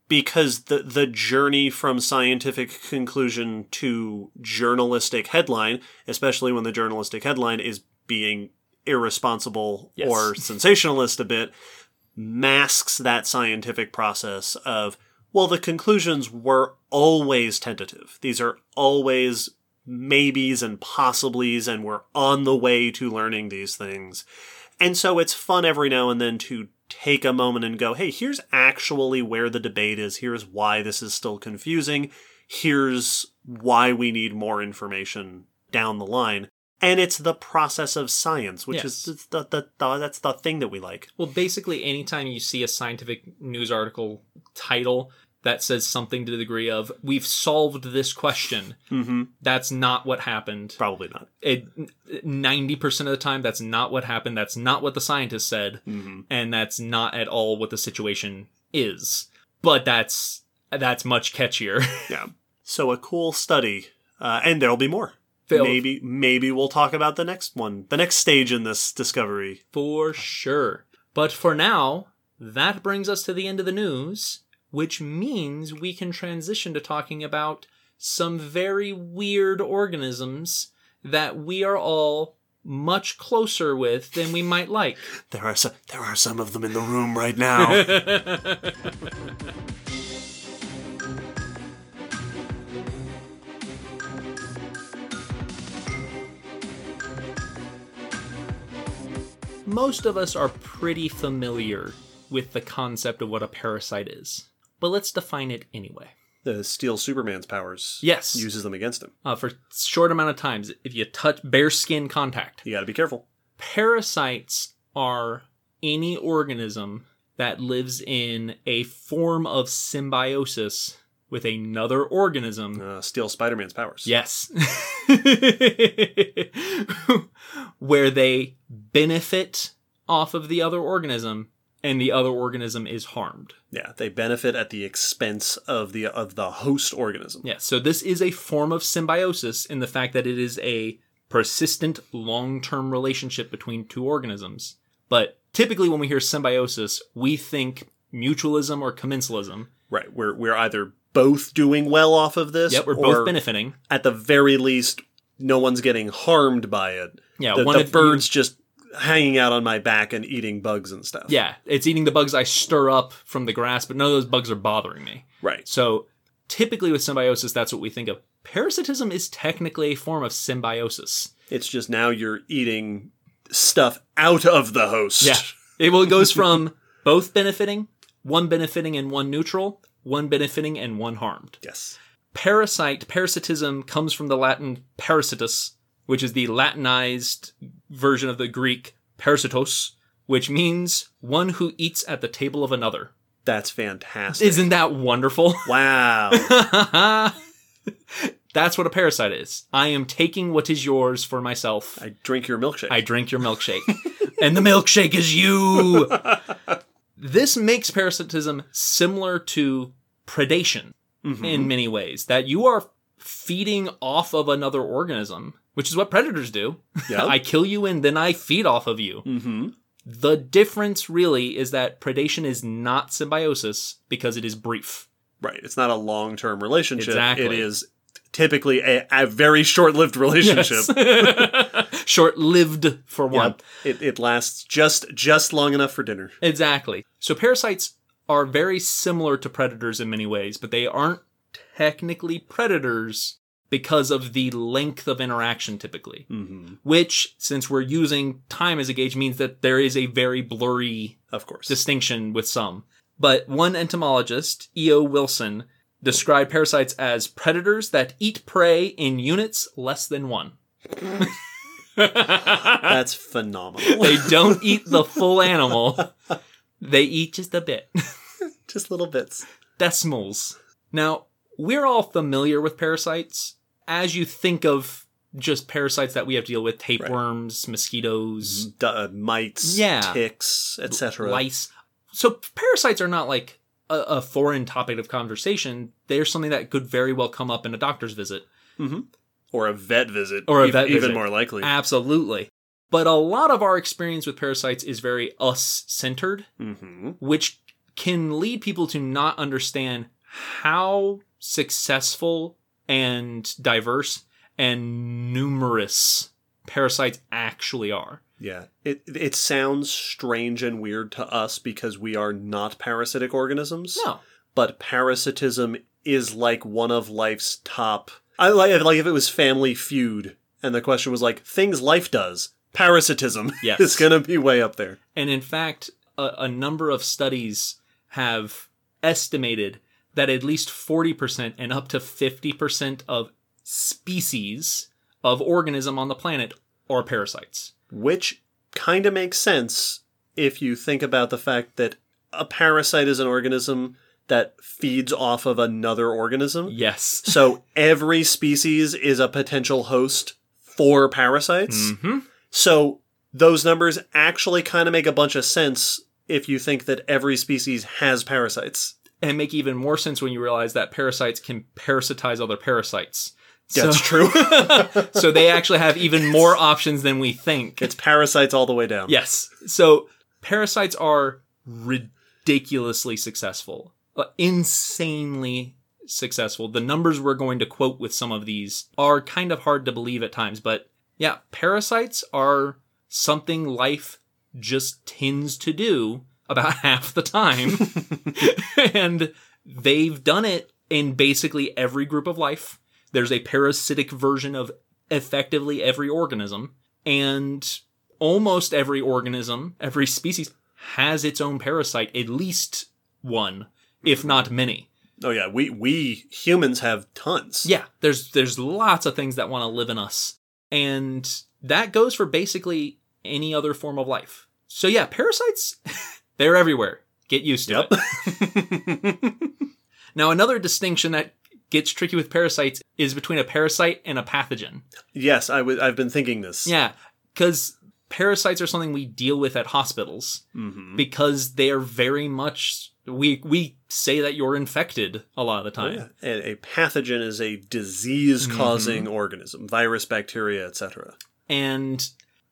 Because the the journey from scientific conclusion to journalistic headline, especially when the journalistic headline is being irresponsible Yes. or sensationalist a bit, masks that scientific process of well the conclusions were always tentative these are always maybes and possiblies and we're on the way to learning these things. And so it's fun every now and then to take a moment and go hey here's actually where the debate is. Here's why this is still confusing. Here's why we need more information down the line. And it's the process of science which Yes. is the, the, the, that's the thing that we like. Well, basically, anytime you see a scientific news article title that says something to the degree of, we've solved this question, mm-hmm. that's not what happened. Probably not. it 90% of the time that's not what happened that's not what the scientist said Mm-hmm. and that's not at all what the situation is but that's that's much catchier Yeah. So a cool study, uh, and there'll be more. Phil. Maybe maybe we'll talk about the next one, the next stage in this discovery. for sure but for now that brings us to the end of the news which means we can transition to talking about some very weird organisms that we are all much closer with than we might like. there are some, there are some of them in the room right now. Most of us are pretty familiar with the concept of what a parasite is. But let's define it anyway. The steal Superman's powers. Yes. Uses them against him. Uh, for short amount of times, if you touch bare skin contact, You got to be careful. parasites are any organism that lives in a form of symbiosis with another organism Uh, steal Spider-Man's powers. Yes. Where they benefit off of the other organism and the other organism is harmed. Yeah, they benefit at the expense of the of the host organism. Yeah, So this is a form of symbiosis in the fact that it is a persistent long-term relationship between two organisms. But typically when we hear symbiosis, we think mutualism or commensalism. Right. We're we're either both doing well off of this. Yep, we're or both benefiting. At the very least, no one's getting harmed by it. Yeah, the, one the of you- bird's just hanging out on my back and eating bugs and stuff. Yeah, it's eating the bugs I stir up from the grass, but none of those bugs are bothering me. Right. So typically with symbiosis, that's what we think of. Parasitism is technically a form of symbiosis. It's just now you're eating stuff out of the host. Yeah. It well, it goes from both benefiting, one benefiting and one neutral, one benefiting and one harmed. Yes. Parasite, parasitism comes from the Latin parasitus, which is the Latinized version of the Greek parasitos, which means one who eats at the table of another. That's fantastic. Isn't that wonderful? wow. That's what a parasite is. I am taking what is yours for myself. I drink your milkshake. I drink your milkshake. and the milkshake is you. this makes parasitism similar to predation Mhm. in many ways, that you are feeding off of another organism, which is what predators do. Yep. I kill you and then I feed off of you. mm-hmm. The difference really is that predation is not symbiosis because it is brief. Right. It's not a long term relationship. Exactly. It is typically a, a very short lived relationship. Short lived for one. Yep. It, it lasts just just long enough for dinner. Exactly. So parasites are very similar to predators in many ways, but they aren't technically predators because of the length of interaction typically. Mm-hmm. Which, since we're using time as a gauge, means that there is a very blurry Of course. distinction with some. But one entomologist, E.O. Wilson, described parasites as predators that eat prey in units less than one. That's phenomenal. They don't eat the full animal. They eat just a bit. just little bits. Decimals. Now, we're all familiar with parasites. As you think of just parasites that we have to deal with, tapeworms, mosquitoes, D- uh, mites, Yeah. ticks, etc. lice. So parasites are not like a, a foreign topic of conversation. They're something that could very well come up in a doctor's visit. Or a vet visit. Or a vet even visit. more likely. Absolutely. But a lot of our experience with parasites is very us centered, mm-hmm. which can lead people to not understand how successful and diverse and numerous parasites actually are. Yeah. It it sounds strange and weird to us because we are not parasitic organisms. No. But parasitism is like one of life's top I like like if it was family feud and the question was like things life does. Parasitism Yes. is gonna be way up there. And in fact, a, a number of studies have estimated that at least 40% and up to 50% of species of organism on the planet are parasites. Which kind of makes sense if you think about the fact that a parasite is an organism that feeds off of another organism. Yes. So every species is a potential host for parasites. hmm So those numbers actually kind of make a bunch of sense if you think that every species has parasites. And make even more sense when you realize that parasites can parasitize other parasites. That's so, true. so they actually have even more options than we think. it's parasites all the way down. Yes. So parasites are ridiculously successful, uh, insanely successful. The numbers we're going to quote with some of these are kind of hard to believe at times, but yeah, parasites are something life just tends to do about half the time. and they've done it in basically every group of life. There's a parasitic version of effectively every organism. And almost every organism, every species has its own parasite, at least one, if not many. Oh yeah, we we humans have tons. Yeah, there's there's lots of things that want to live in us. And that goes for basically any other form of life. So yeah, parasites they're everywhere. Get used to Yep. it. Now another distinction that gets tricky with parasites is between a parasite and a pathogen. yes, I w- I've been thinking this. Yeah, cuz parasites are something we deal with at hospitals hmm because they are very much we we say that you're infected a lot of the time. Oh, Yeah. A, a pathogen is a disease-causing organism, virus, bacteria, etc. And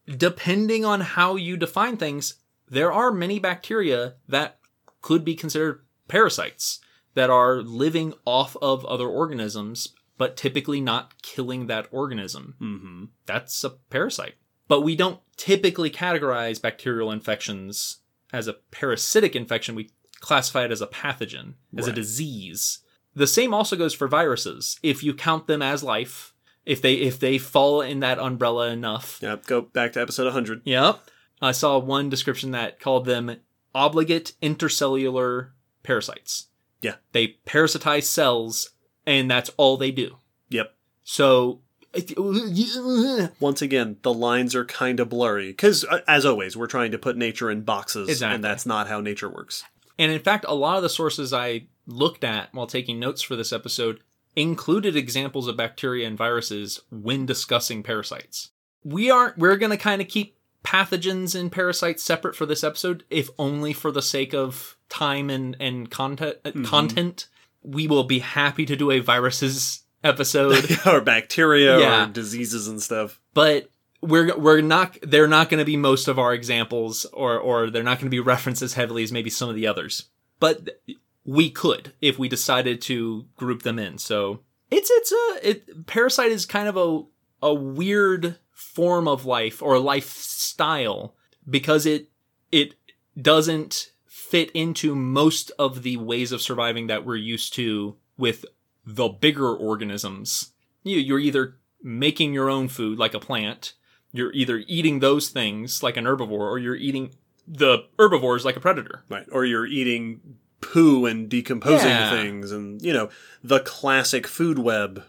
depending on how you define things, there are many bacteria that could be considered parasites that are living off of other organisms, but typically not killing that organism. hmm That's a parasite. But we don't typically categorize bacterial infections as a parasitic infection. We classify it as a pathogen, as a disease. The same also goes for viruses. If you count them as life, if they if they fall in that umbrella enough, Yep. Go back to episode 100. Yep. I saw one description that called them obligate intracellular parasites. Yeah. They parasitize cells, and that's all they do. Yep. So, Once again, the lines are kind of blurry because, uh, as always, we're trying to put nature in boxes, Exactly. and that's not how nature works. and in fact, a lot of the sources I looked at while taking notes for this episode included examples of bacteria and viruses when discussing parasites. We aren't, we're going to kind of keep pathogens and parasites separate for this episode, if only for the sake of time and, and content, uh, mm-hmm. content. We will be happy to do a viruses episode, or bacteria Yeah. or diseases and stuff. but we're, we're not, they're not going to be most of our examples or, or they're not going to be referenced as heavily as maybe some of the others. But we could if we decided to group them in. So it's it's a it parasite is kind of a a weird form of life or lifestyle because it it doesn't fit into most of the ways of surviving that we're used to with the bigger organisms. You you're either making your own food like a plant, you're either eating those things like an herbivore or you're eating the herbivores like a predator. Right. Or you're eating poo and decomposing Yeah. things and, you know, the classic food web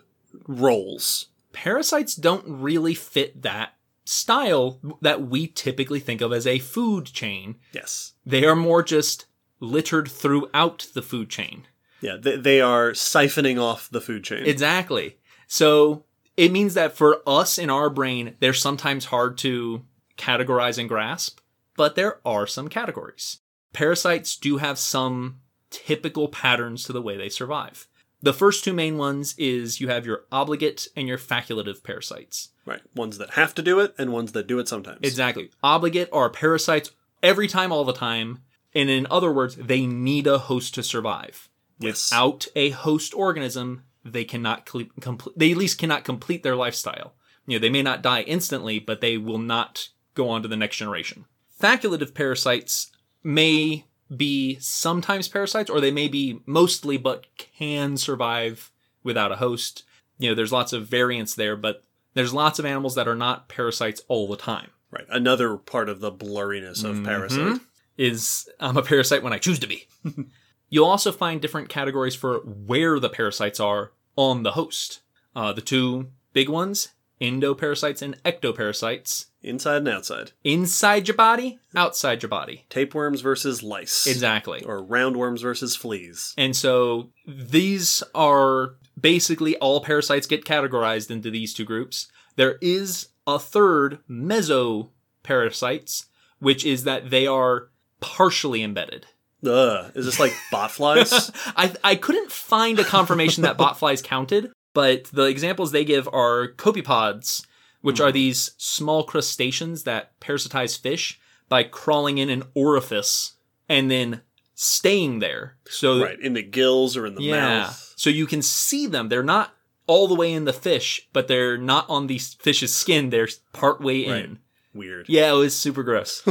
roles. Parasites don't really fit that style that we typically think of as a food chain. Yes. They are more just littered throughout the food chain. Yeah, they, they are siphoning off the food chain. Exactly. So it means that for us in our brain, they're sometimes hard to categorize and grasp, but there are some categories. Parasites do have some typical patterns to the way they survive. The first two main ones is you have your obligate and your facultative parasites. right. Ones that have to do it and ones that do it sometimes. Exactly. Obligate are parasites every time, all the time. And in other words, they need a host to survive. yes. Without a host organism, they cannot complete. They at least cannot complete their lifestyle. You know, they may not die instantly, but they will not go on to the next generation. Facultative parasites may be sometimes parasites, or they may be mostly, but can survive without a host. You know, there's lots of variants there, but there's lots of animals that are not parasites all the time. Right. Another part of the blurriness of parasite. is I'm a parasite when I choose to be. You'll also find different categories for where the parasites are on the host. Uh, the two big ones, endoparasites and ectoparasites. Inside and outside. Inside your body, outside your body. Tapeworms versus lice. Exactly. Or roundworms versus fleas. And so these are basically all parasites get categorized into these two groups. There is a third, mesoparasites, which is that they are partially embedded. Ugh. Is this like botflies? I I couldn't find a confirmation that botflies counted, but the examples they give are copepods, which hmm. are these small crustaceans that parasitize fish by crawling in an orifice and then staying there. So right. In the gills or in the yeah, mouth. so you can see them. They're not all the way in the fish, but they're not on the fish's skin. They're part way in. Right. Weird. Yeah, it was super gross.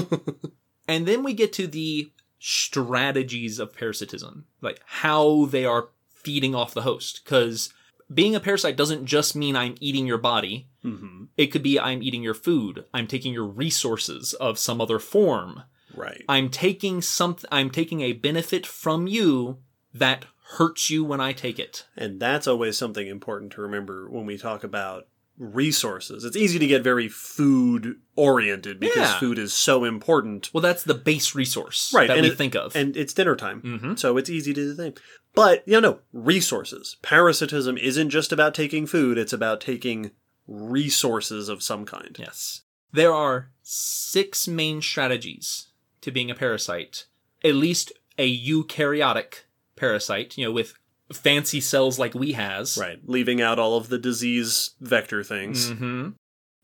and then we get to the strategies of parasitism, like how they are feeding off the host. Because being a parasite doesn't just mean I'm eating your body. hmm It could be I'm eating your food. I'm taking your resources of some other form. Right. I'm taking something. I'm taking a benefit from you that hurts you when I take it. And that's always something important to remember when we talk about resources. It's easy to get very food oriented because Yeah. food is so important. Well, that's the base resource Right, that and we it- think of. And it's dinner time. Mhm. So it's easy to think. But, you know, no, resources. Parasitism isn't just about taking food, it's about taking resources of some kind. Yes. There are six main strategies to being a parasite. At least a eukaryotic parasite, you know, with fancy cells like we has. Right. Leaving out all of the disease vector things. hmm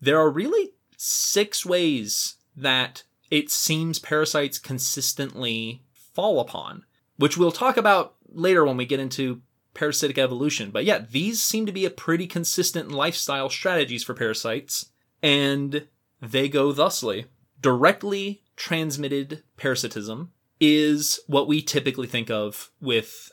There are really six ways that it seems parasites consistently fall upon, which we'll talk about later when we get into parasitic evolution. But yeah, these seem to be a pretty consistent lifestyle strategies for parasites, and they go thusly. Directly transmitted parasitism is what we typically think of with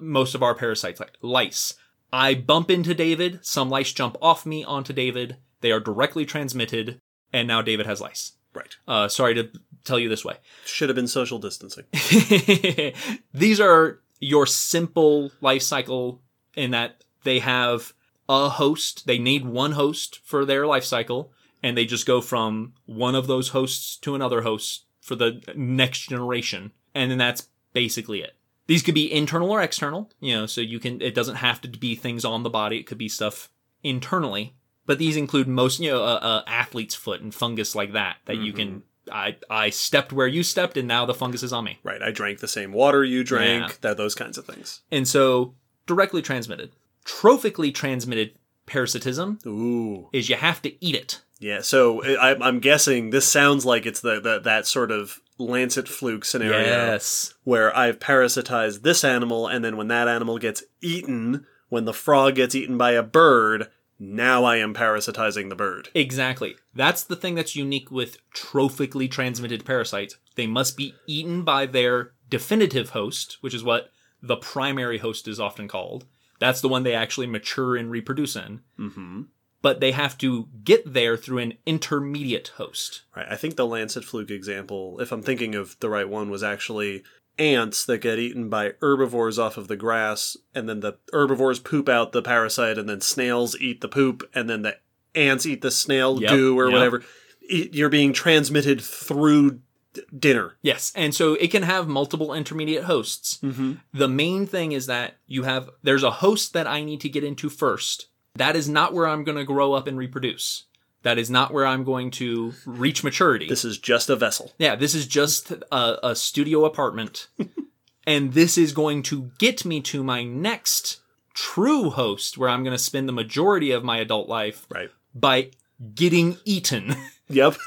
most of our parasites, like lice. I bump into David, some lice jump off me onto David, they are directly transmitted, and now David has lice. Right. Uh, sorry to tell you this way. Should have been social distancing. These are your simple life cycle in that they have a host. They need one host for their life cycle, and they just go from one of those hosts to another host for the next generation. And then that's basically it. These could be internal or external, you know, so you can, it doesn't have to be things on the body. It could be stuff internally. But these include most, you know, a, a athlete's foot and fungus like that, that you can, mm-hmm. I, I stepped where you stepped and now the fungus is on me. Right. I drank the same water you drank, Yeah. that those kinds of things. And so directly transmitted. Trophically transmitted parasitism Ooh. is you have to eat it. Yeah, so I, I'm guessing this sounds like it's the, the that sort of lancet fluke scenario Yes. where I've parasitized this animal, and then when that animal gets eaten, when the frog gets eaten by a bird, now I am parasitizing the bird. Exactly. That's the thing that's unique with trophically transmitted parasites. They must be eaten by their definitive host, which is what the primary host is often called. That's the one they actually mature and reproduce in. Mm-hmm. But they have to get there through an intermediate host. Right. I think the lancet fluke example, if I'm thinking of the right one, was actually ants that get eaten by herbivores off of the grass, and then the herbivores poop out the parasite, and then snails eat the poop, and then the ants eat the snail Yep, goo or yep. whatever. You're being transmitted through dinner. Yes, and so it can have multiple intermediate hosts. Mm-hmm. The main thing is that you have there's a host that I need to get into first. That is not where I'm going to grow up and reproduce. That is not where I'm going to reach maturity. This is just a vessel. yeah, this is just a, a studio apartment. and this is going to get me to my next true host where I'm going to spend the majority of my adult life Right. by getting eaten. Yep.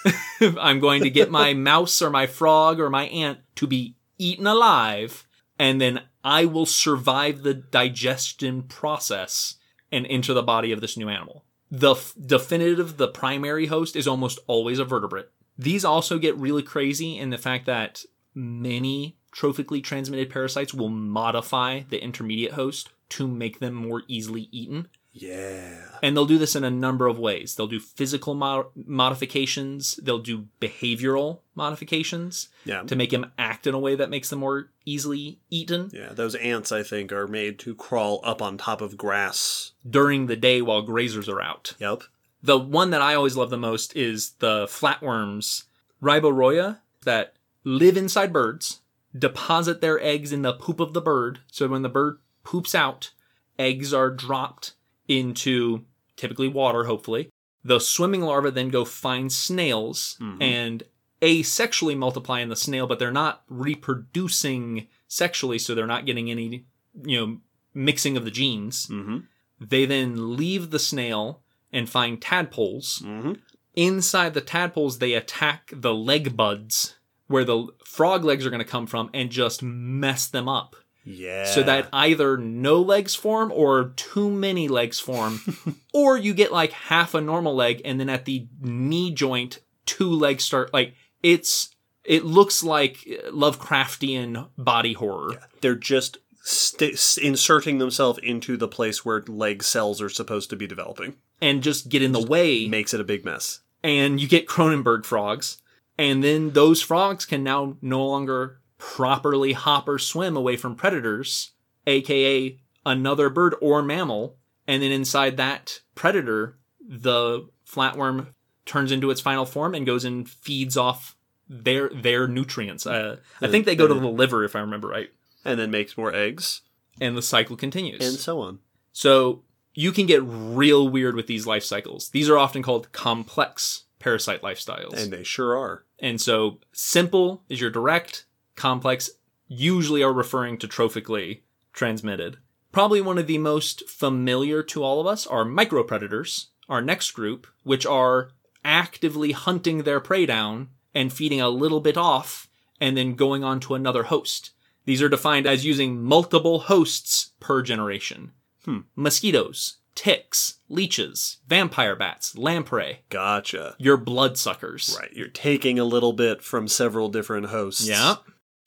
I'm going to get my mouse or my frog or my ant to be eaten alive, and then I will survive the digestion process and enter the body of this new animal. The f- definitive, the primary host is almost always a vertebrate. These also get really crazy in the fact that many trophically transmitted parasites will modify the intermediate host to make them more easily eaten. Yeah. And they'll do this in a number of ways. They'll do physical mo- modifications, they'll do behavioral modifications Yeah. to make them act in a way that makes them more easily eaten Yeah. Those ants, I think, are made to crawl up on top of grass. during the day while grazers are out. Yep. The one that I always love the most is the flatworms, Ribeiroia, that live inside birds, deposit their eggs in the poop of the bird. So when the bird poops out, eggs are dropped into typically water, hopefully. The swimming larvae then go find snails and asexually multiply in the snail, but they're not reproducing sexually, so they're not getting any, you know, mixing of the genes. Mm-hmm. They then leave the snail and find tadpoles. Mm-hmm. Inside the tadpoles, they attack the leg buds where the frog legs are going to come from and just mess them up. Yeah. So that either no legs form or too many legs form, or you get like half a normal leg and then at the knee joint, two legs start like it's, it looks like Lovecraftian body horror. they're just st- inserting themselves into the place where leg cells are supposed to be developing. and just get in the way. Makes it a big mess. and you get Cronenberg frogs. And then those frogs can now no longer properly hop or swim away from predators, aka another bird or mammal. And then inside that predator, the flatworm turns into its final form and goes and feeds off their their nutrients. Uh, I think they go to the liver, if I remember right. And then makes more eggs, And the cycle continues. and so on. So you can get real weird with these life cycles. These are often called complex parasite lifestyles. And they sure are. And so simple is your direct, complex usually are referring to trophically transmitted. Probably one of the most familiar to all of us are micropredators, our next group, which are actively hunting their prey down and feeding a little bit off and then going on to another host. These are defined as using multiple hosts per generation. Hmm. Mosquitoes, ticks, leeches, vampire bats, lamprey, Gotcha. your bloodsuckers. Right. You're taking a little bit from several different hosts. Yeah.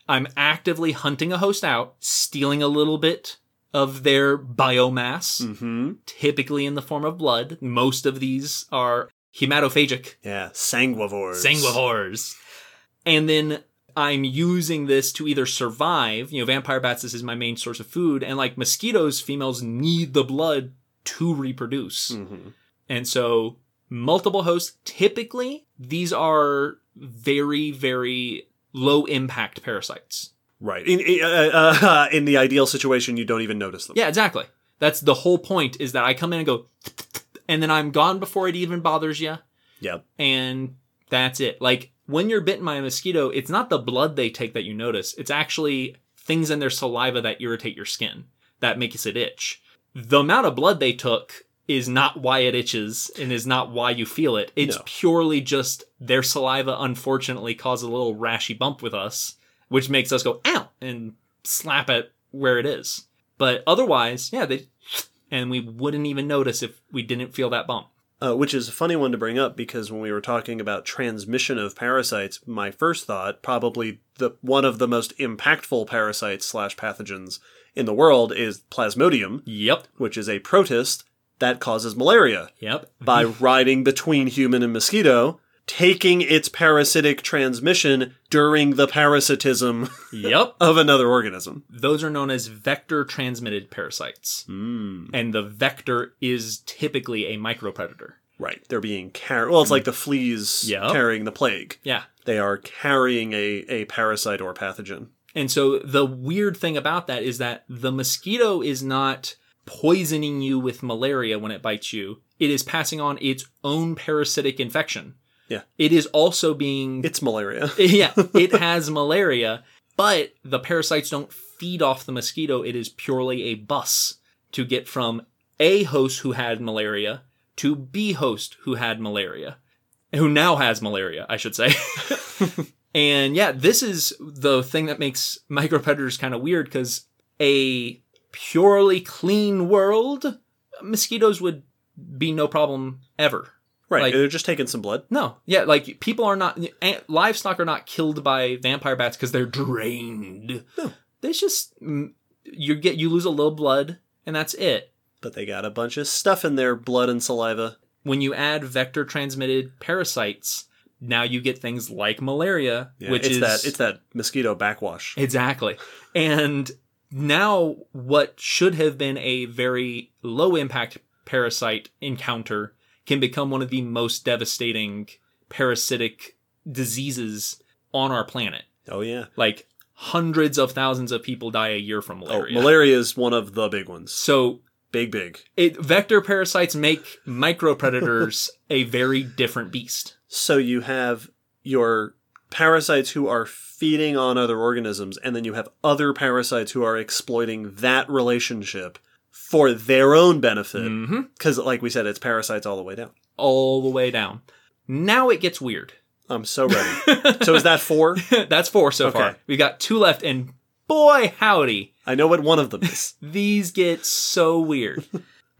I'm actively hunting a host out, stealing a little bit of their biomass, Mm-hmm. typically in the form of blood. Most of these are hematophagic Yeah. Sanguivores. sanguivores. And then I'm using this to either survive, you know, vampire bats, this is my main source of food, and like mosquitoes, females need the blood to reproduce. Mhm. And so multiple hosts, typically these are very, very low impact parasites. Right. In, in, uh, uh, in the ideal situation, you don't even notice them. Yeah, exactly. That's the whole point is that I come in and go, and then I'm gone before it even bothers you. Yep. And that's it. Like when you're bitten by a mosquito, it's not the blood they take that you notice. It's actually things in their saliva that irritate your skin that makes it itch. The amount of blood they took is not why it itches and is not why you feel it. It's No. purely just their saliva unfortunately caused a little rashy bump with us, which makes us go ow and slap it where it is. But otherwise, yeah, they and we wouldn't even notice if we didn't feel that bump. Uh, which is a funny one to bring up because when we were talking about transmission of parasites, my first thought, probably the one of the most impactful parasites slash pathogens in the world, is Plasmodium, Yep. which is a protist that causes malaria Yep. by riding between human and mosquito, taking its parasitic transmission during the parasitism Yep. of another organism. Those are known as vector transmitted parasites. Mm. And the vector is typically a micropredator. Right. They're being carried. Well, it's like the fleas Yep. carrying the plague. Yeah. They are carrying a, a parasite or pathogen. And so the weird thing about that is that the mosquito is not poisoning you with malaria when it bites you. It is passing on its own parasitic infection. Yeah. It is also being It's malaria. yeah, it has malaria, but the parasites don't feed off the mosquito. It is purely a bus to get from A host who had malaria to B host who had malaria, who now has malaria, I should say. and yeah, this is the thing that makes micropredators kind of weird because a purely clean world, mosquitoes would be no problem ever. Right. Like- they're just taking some blood. No, yeah, like people are not livestock are not killed by vampire bats because they're drained. No. There's just mm, you get you lose a little blood and that's it. But they got a bunch of stuff in their blood and saliva. When you add vector transmitted parasites, now you get things like malaria, Yeah, which it's is that it's that mosquito backwash. exactly. And now what should have been a very low impact parasite encounter can become one of the most devastating parasitic diseases on our planet. Oh yeah. like hundreds of thousands of people die a year from Oh, malaria. malaria is one of the big ones. so Big, big. it vector parasites make micropredators a very different beast. So you have your parasites who are feeding on other organisms, and then you have other parasites who are exploiting that relationship for their own benefit. Mm-hmm. Because, like we said, it's parasites all the way down. All the way down. Now it gets weird. I'm so ready. so is that four? That's four so Okay. far. We've got two left, and boy howdy, I know what one of them is. these get so weird.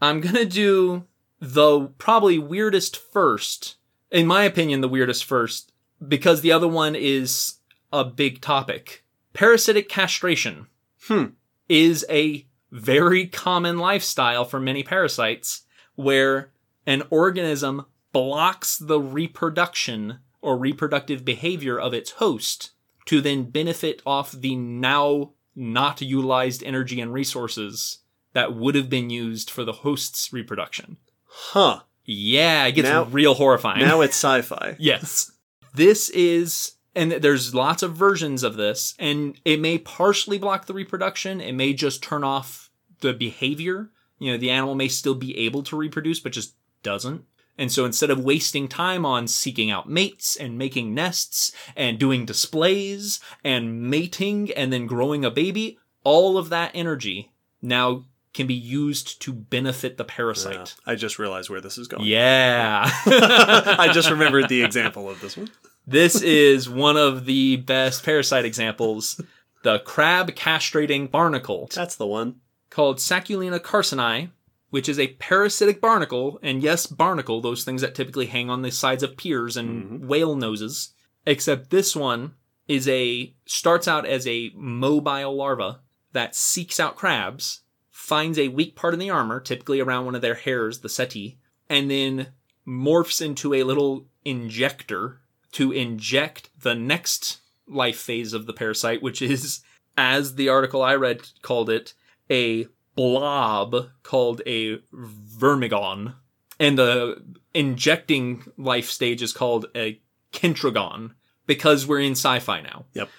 I'm gonna do the probably weirdest first. In my opinion, the weirdest first, because the other one is a big topic. Parasitic castration. Hmm. is a very common lifestyle for many parasites where an organism blocks the reproduction or reproductive behavior of its host to then benefit off the now not utilized energy and resources that would have been used for the host's reproduction. Huh. Yeah, it gets Now- real horrifying. Now it's sci-fi. Yes. This is, and there's lots of versions of this, and it may partially block the reproduction. It may just turn off the behavior. You know, the animal may still be able to reproduce, but just doesn't. And so instead of wasting time on seeking out mates and making nests and doing displays and mating and then growing a baby, all of that energy now can be used to benefit the Yeah, parasite. I just realized where this is going. Yeah. I just remembered the example of this one. This is one of the best parasite examples. The crab castrating barnacle, That's the one. called Sacculina carcini, which is a parasitic barnacle. And yes, barnacle, those things that typically hang on the sides of piers and mm-hmm. whale noses. Except this one is a, starts out as a mobile larva that seeks out crabs, finds a weak part in the armor, typically around one of their hairs, the setae, and then morphs into a little injector to inject the next life phase of the parasite, which is, as the article I read called it, a blob called a vermigon. And the injecting life stage is called a kentrogon because we're in sci fi now. Yep.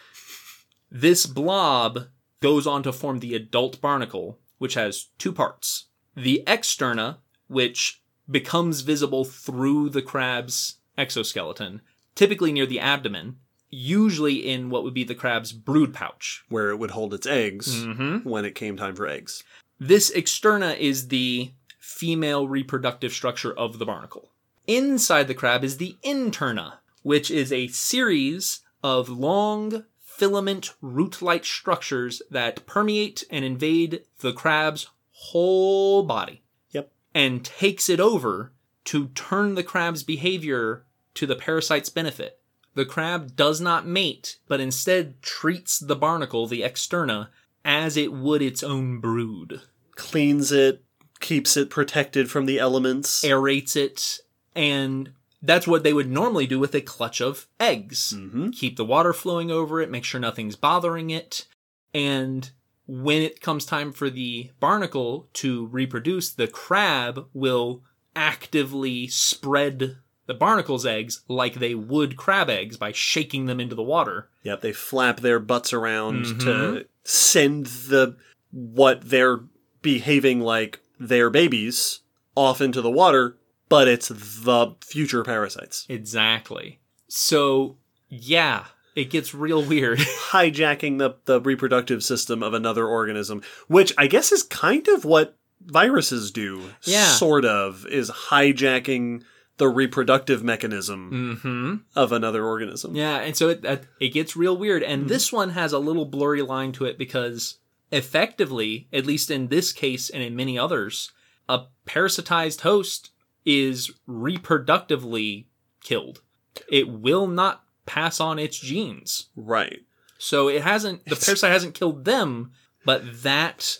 This blob goes on to form the adult barnacle, which has two parts. The externa, which becomes visible through the crab's exoskeleton, typically near the abdomen, usually in what would be the crab's brood pouch. Where it would hold its eggs Mm-hmm. when it came time for eggs. This externa is the female reproductive structure of the barnacle. Inside the crab is the interna, which is a series of long filament root-like structures that permeate and invade the crab's whole body Yep. and takes it over to turn the crab's behavior to the parasite's benefit. The crab does not mate, but instead treats the barnacle, the externa, as it would its own brood. Cleans it, keeps it protected from the elements. Aerates it, and that's what they would normally do with a clutch of eggs. hmm Keep the water flowing over it, make sure nothing's bothering it, and when it comes time for the barnacle to reproduce, the crab will actively spread the barnacle's eggs like they would crab eggs by shaking them into the water. Yep, they flap their butts around Mhm. to send the what they're behaving like their babies off into the water, but it's the future parasites. Exactly. So, yeah, it gets real weird. Hijacking the, the reproductive system of another organism, which I guess is kind of what viruses do. Yeah. Sort of, is hijacking the reproductive mechanism mm-hmm. of another organism. Yeah, and so it that- it gets real weird. And Mm-hmm. this one has a little blurry line to it because effectively, at least in this case and in many others, a parasitized host is reproductively killed. It will not pass on its genes. Right. So it hasn't the It's- parasite hasn't killed them, but that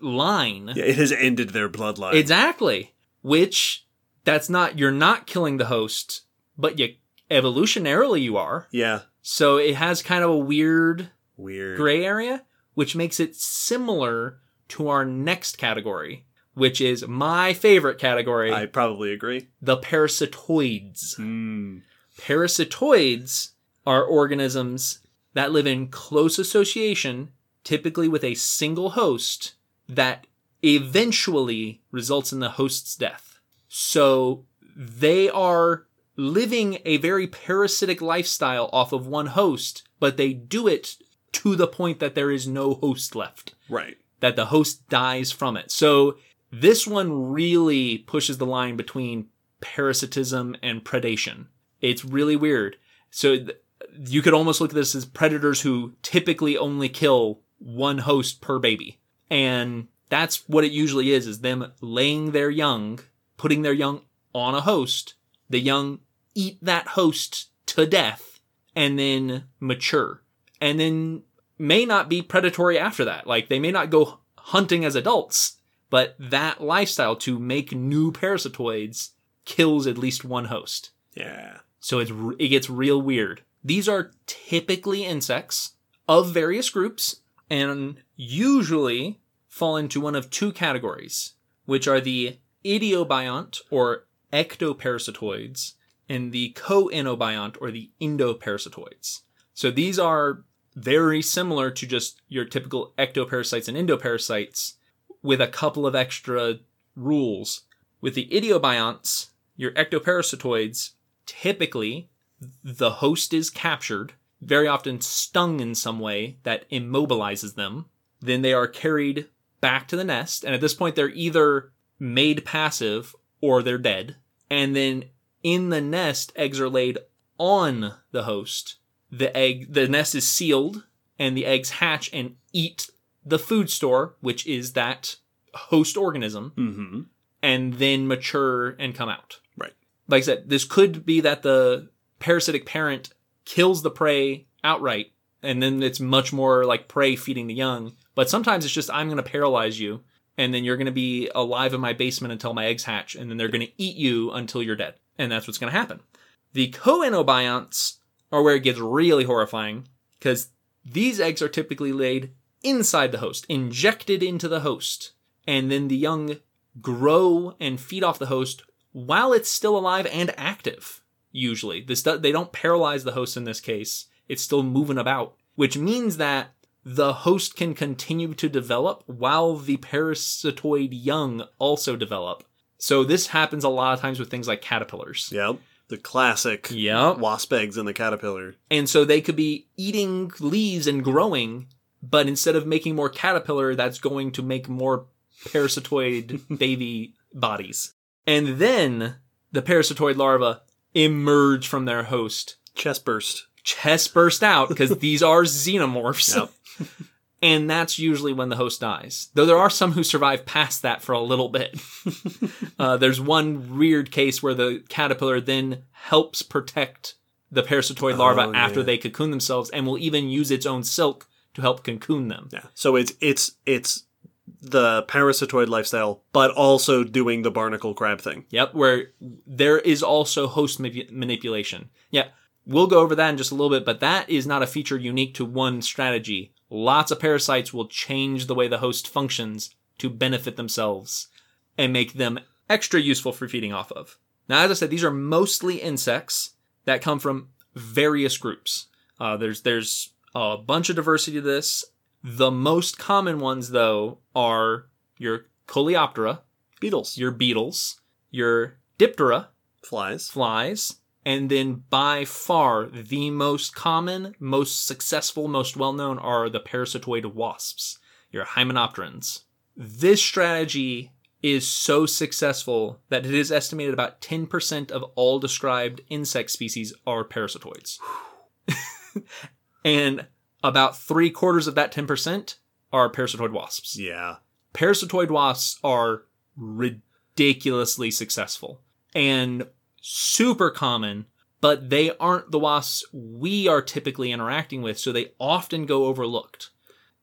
line Yeah, it has ended their bloodline. Exactly. Which that's not you're not killing the host, but you evolutionarily you are. yeah. So it has kind of a weird Weird. gray area, which makes it similar to our next category, which is my favorite category, I probably agree. the parasitoids. Mm. Parasitoids are organisms that live in close association, typically with a single host, that eventually results in the host's death. So they are living a very parasitic lifestyle off of one host, but they do it to the point that there is no host left Right. that the host dies from it. So this one really pushes the line between parasitism and predation. It's really weird. So th- you could almost look at this as predators who typically only kill one host per baby. And that's what it usually is, is them laying their young, putting their young on a host. The young eat that host to death and then mature. And then may not be predatory after that. Like they may not go hunting as adults, but that lifestyle to make new parasitoids kills at least one host. Yeah. So it's it gets real weird. These are typically insects of various groups and usually fall into one of two categories, which are the idiobiont or ectoparasitoids and the koinobiont or the endoparasitoids. So these are very similar to just your typical ectoparasites and endoparasites with a couple of extra rules. With the idiobionts, your ectoparasitoids, typically the host is captured, very often stung in some way that immobilizes them. Then they are carried back to the nest, and at this point they're either made passive or they're dead. And then in the nest, eggs are laid on the host. The egg, the nest is sealed, and the eggs hatch and eat the food store, which is that host organism, Mm-hmm. and then mature and come out. Right. Like I said, this could be that the parasitic parent kills the prey outright, and then it's much more like prey feeding the young. But sometimes it's just I'm going to paralyze you, and then you're going to be alive in my basement until my eggs hatch, and then they're going to eat you until you're dead, and that's what's going to happen. The koinobionts are where it gets really horrifying because these eggs are typically laid inside the host, injected into the host, and then the young grow and feed off the host while it's still alive and active. Usually, this they don't paralyze the host in this case; it's still moving about, which means that the host can continue to develop while the parasitoid young also develop. So this happens a lot of times with things like caterpillars. Yep. The classic Yep. wasp eggs in the caterpillar. And so they could be eating leaves and growing, but instead of making more caterpillar, that's going to make more parasitoid baby bodies. And then the parasitoid larvae emerge from their host. Chest burst. Chest burst out because these are xenomorphs. Yep. and that's usually when the host dies. Though there are some who survive past that for a little bit. uh, there's one weird case where the caterpillar then helps protect the parasitoid larva Oh, after yeah. they cocoon themselves and will even use its own silk to help cocoon them. Yeah. So it's it's it's the parasitoid lifestyle, but also doing the barnacle crab thing. Yep, where there is also host ma- manipulation. Yeah, we'll go over that in just a little bit, but that is not a feature unique to one strategy. Lots of parasites will change the way the host functions to benefit themselves and make them extra useful for feeding off of. Now, as I said, these are mostly insects that come from various groups. Uh, there's there's a bunch of diversity to this. The most common ones, though, are your Coleoptera, Beetles. your beetles, your Diptera, Flies. flies, and then by far the most common, most successful, most well known are the parasitoid wasps, your Hymenopterans. This strategy is so successful that it is estimated about 10% of all described insect species are parasitoids. and about three quarters of that 10% are parasitoid wasps Yeah. parasitoid wasps are ridiculously successful and super common, but they aren't the wasps we are typically interacting with, so they often go overlooked.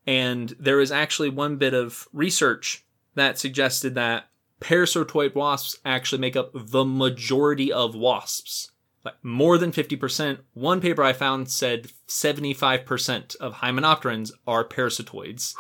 And there is actually one bit of research that suggested that parasitoid wasps actually make up the majority of wasps. Like more than 50%. One paper I found said 75% of hymenopterans are parasitoids.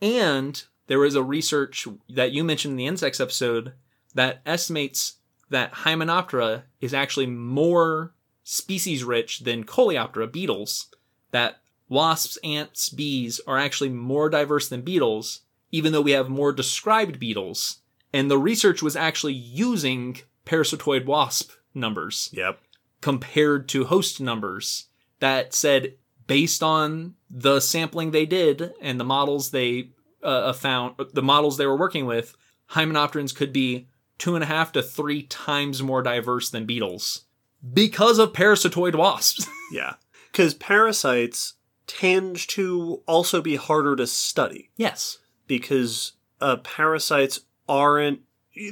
And there was a research that you mentioned in the insects episode that estimates that Hymenoptera is actually more species rich than Coleoptera beetles. That wasps, ants, bees are actually more diverse than beetles, even though we have more described beetles. And the research was actually using parasitoid wasp numbers Yep. Compared to host numbers that said based on the sampling they did and the models they uh, found the models they were working with hymenopterans could be two and a half to three times more diverse than beetles because of parasitoid wasps Yeah. Because parasites tend to also be harder to study yes because uh, parasites aren't.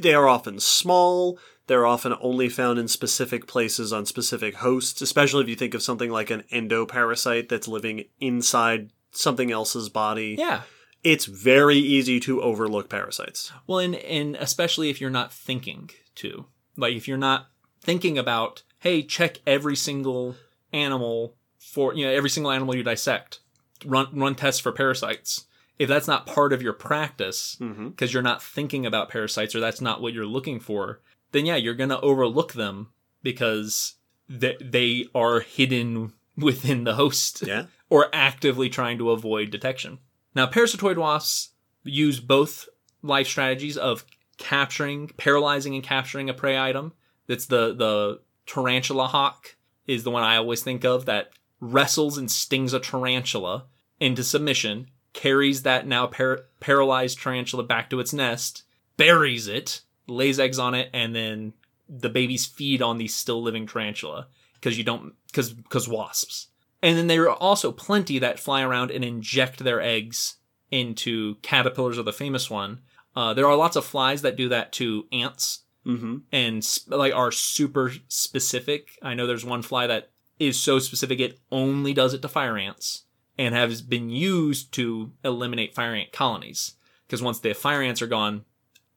They are often small. They're often only found in specific places on specific hosts, especially if you think of something like an endoparasite that's living inside something else's body. Yeah. It's very easy to overlook parasites. Well, and and especially if you're not thinking to, like if you're not thinking about, hey, check every single animal for you know every single animal you dissect, run run tests for parasites. If that's not part of your practice, Mm-hmm. because you're not thinking about parasites or that's not what you're looking for, then yeah, you're gonna overlook them because they they are hidden within the host Yeah. or actively trying to avoid detection. Now, parasitoid wasps use both life strategies of capturing, paralyzing, and capturing a prey item. That's the the tarantula hawk is the one I always think of that wrestles and stings a tarantula into submission, carries that now par- paralyzed tarantula back to its nest, buries it, lays eggs on it, and then the babies feed on the still living tarantula because you don't because because wasps. And then there are also plenty that fly around and inject their eggs into caterpillars are the famous one. Uh, there are lots of flies that do that to ants Mm-hmm. and sp- like are super specific. I know there's one fly that is so specific it only does it to fire ants and has been used to eliminate fire ant colonies because once the fire ants are gone,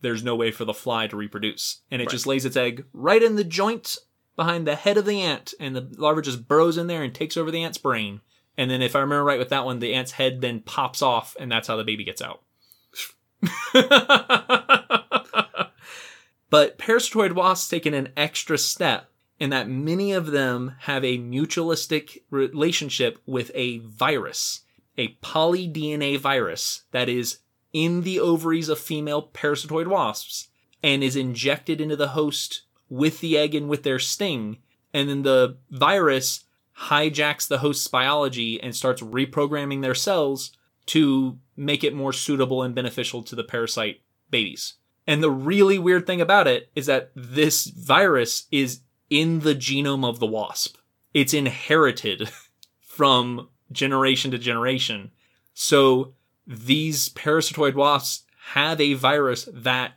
there's no way for the fly to reproduce, and it Right. just lays its egg right in the joint behind the head of the ant, and the larva just burrows in there and takes over the ant's brain. And then, if I remember right with that one, the ant's head then pops off, and that's how the baby gets out. but parasitoid wasps taken an extra step in that many of them have a mutualistic relationship with a virus, a polydnavirus that is in the ovaries of female parasitoid wasps and is injected into the host with the egg and with their sting. And then the virus hijacks the host's biology and starts reprogramming their cells to make it more suitable and beneficial to the parasite babies. And the really weird thing about it is that this virus is in the genome of the wasp. It's inherited from generation to generation. So these parasitoid wasps have a virus that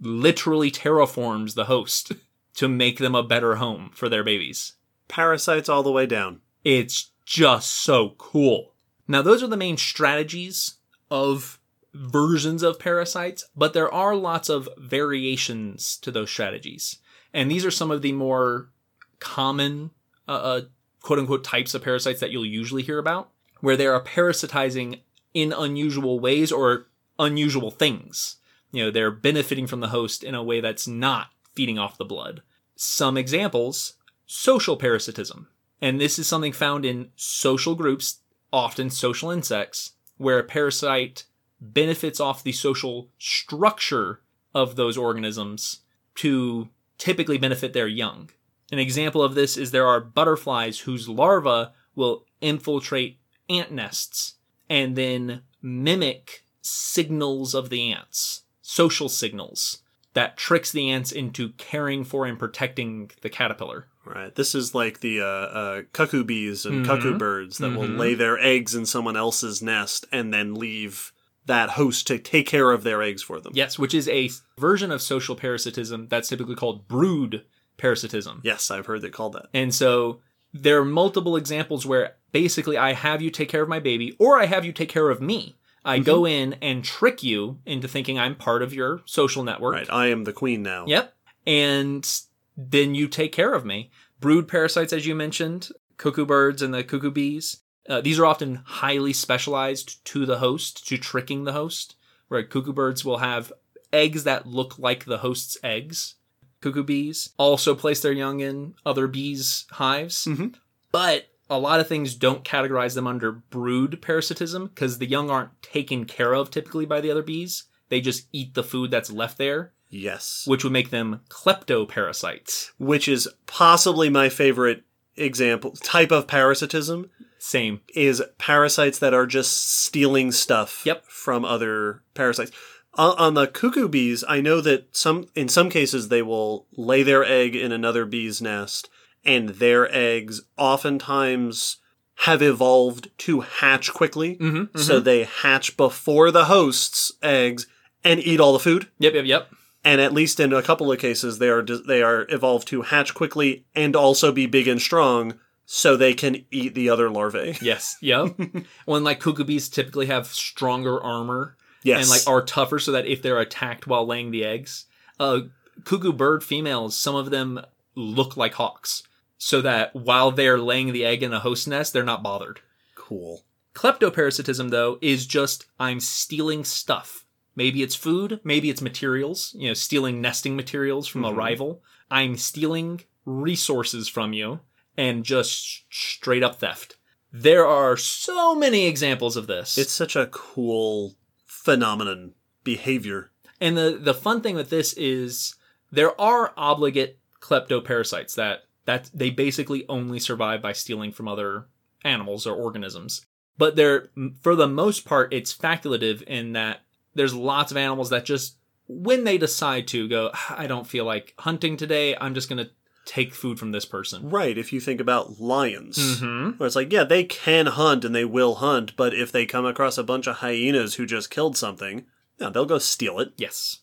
literally terraforms the host to make them a better home for their babies. Parasites all the way down. It's just so cool. Now, those are the main strategies of versions of parasites, but there are lots of variations to those strategies. And these are some of the more common, uh, uh, quote unquote, types of parasites that you'll usually hear about, where they are parasitizing in unusual ways or unusual things. You know, they're benefiting from the host in a way that's not feeding off the blood. Some examples social parasitism. And this is something found in social groups, often social insects, where a parasite benefits off the social structure of those organisms to typically benefit their young. An example of this is there are butterflies whose larvae will infiltrate ant nests and then mimic signals of the ants, social signals that tricks the ants into caring for and protecting the caterpillar. Right. This is like the uh, uh, cuckoo bees and Mhm. cuckoo birds that will Mhm. lay their eggs in someone else's nest and then leave that host to take care of their eggs for them. Yes, which is a version of social parasitism that's typically called brood parasitism. Yes, I've heard it called that. And so there are multiple examples where basically I have you take care of my baby or I have you take care of me. I go mm-hmm. in and trick you into thinking I'm part of your social network. Right. I am the queen now. Yep. And then you take care of me. Brood parasites, as you mentioned, cuckoo birds and the cuckoo bees. Uh, these are often highly specialized to the host, to tricking the host, where cuckoo birds will have eggs that look like the host's eggs. Cuckoo bees also place their young in other bees' hives. Mhm. But a lot of things don't categorize them under brood parasitism because the young aren't taken care of typically by the other bees. They just eat the food that's left there Yes. which would make them kleptoparasites. Which is possibly my favorite example type of parasitism Same. is parasites that are just stealing stuff Yep. from other parasites. On, on the cuckoo bees, I know that some in some cases they will lay their egg in another bee's nest, and their eggs oftentimes have evolved to hatch quickly. Mm-hmm, So they hatch before the host's eggs and eat all the food. yep, yep, yep. And at least in a couple of cases, they are they are evolved to hatch quickly and also be big and strong so they can eat the other larvae. Yes. Yep. when like cuckoo bees typically have stronger armor Yes. and like are tougher so that if they're attacked while laying the eggs, uh cuckoo bird females, some of them look like hawks. So that while they're laying the egg in a host nest, they're not bothered. cool. Kleptoparasitism, though, is just I'm stealing stuff. Maybe it's food, maybe it's materials, you know, stealing nesting materials from a Mhm. rival. I'm stealing resources from you and just straight up theft. There are so many examples of this. It's such a cool phenomenon behavior. And the the fun thing with this is there are obligate kleptoparasites that that they basically only survive by stealing from other animals or organisms. But they're for the most part it's facultative in that there's lots of animals that just when they decide to go ah, I don't feel like hunting today, I'm just going to take food from this person. Right, if you think about lions. Mhm. Where it's like, yeah, they can hunt and they will hunt, but if they come across a bunch of hyenas who just killed something, yeah, they'll go steal it. Yes.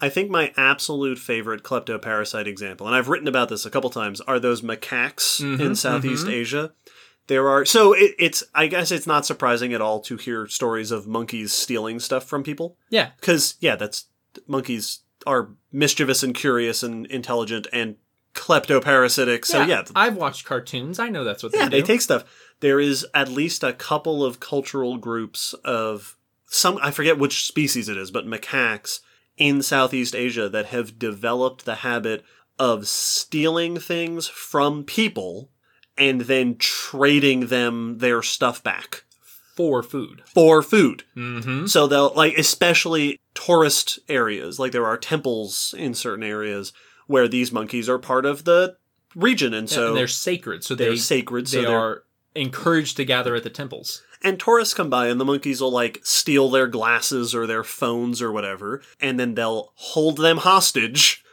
I think my absolute favorite kleptoparasite example, and I've written about this a couple times, are those macaques Mhm, in Southeast mhm. Asia. There are so it, it's I guess it's not surprising at all to hear stories of monkeys stealing stuff from people Yeah. because yeah, that's monkeys are mischievous and curious and intelligent and kleptoparasitic. So yeah, I've watched cartoons. I know that's what they yeah, do. they take stuff. There is at least a couple of cultural groups of some I forget which species it is, but macaques in Southeast Asia that have developed the habit of stealing things from people and then trading them their stuff back for food. for food. Mm-hmm. So they'll like especially tourist areas, like there are temples in certain areas where these monkeys are part of the region and so and they're sacred, so they're they sacred so they they're encouraged to gather at the temples. And tourists come by and the monkeys will like steal their glasses or their phones or whatever, and then they'll hold them hostage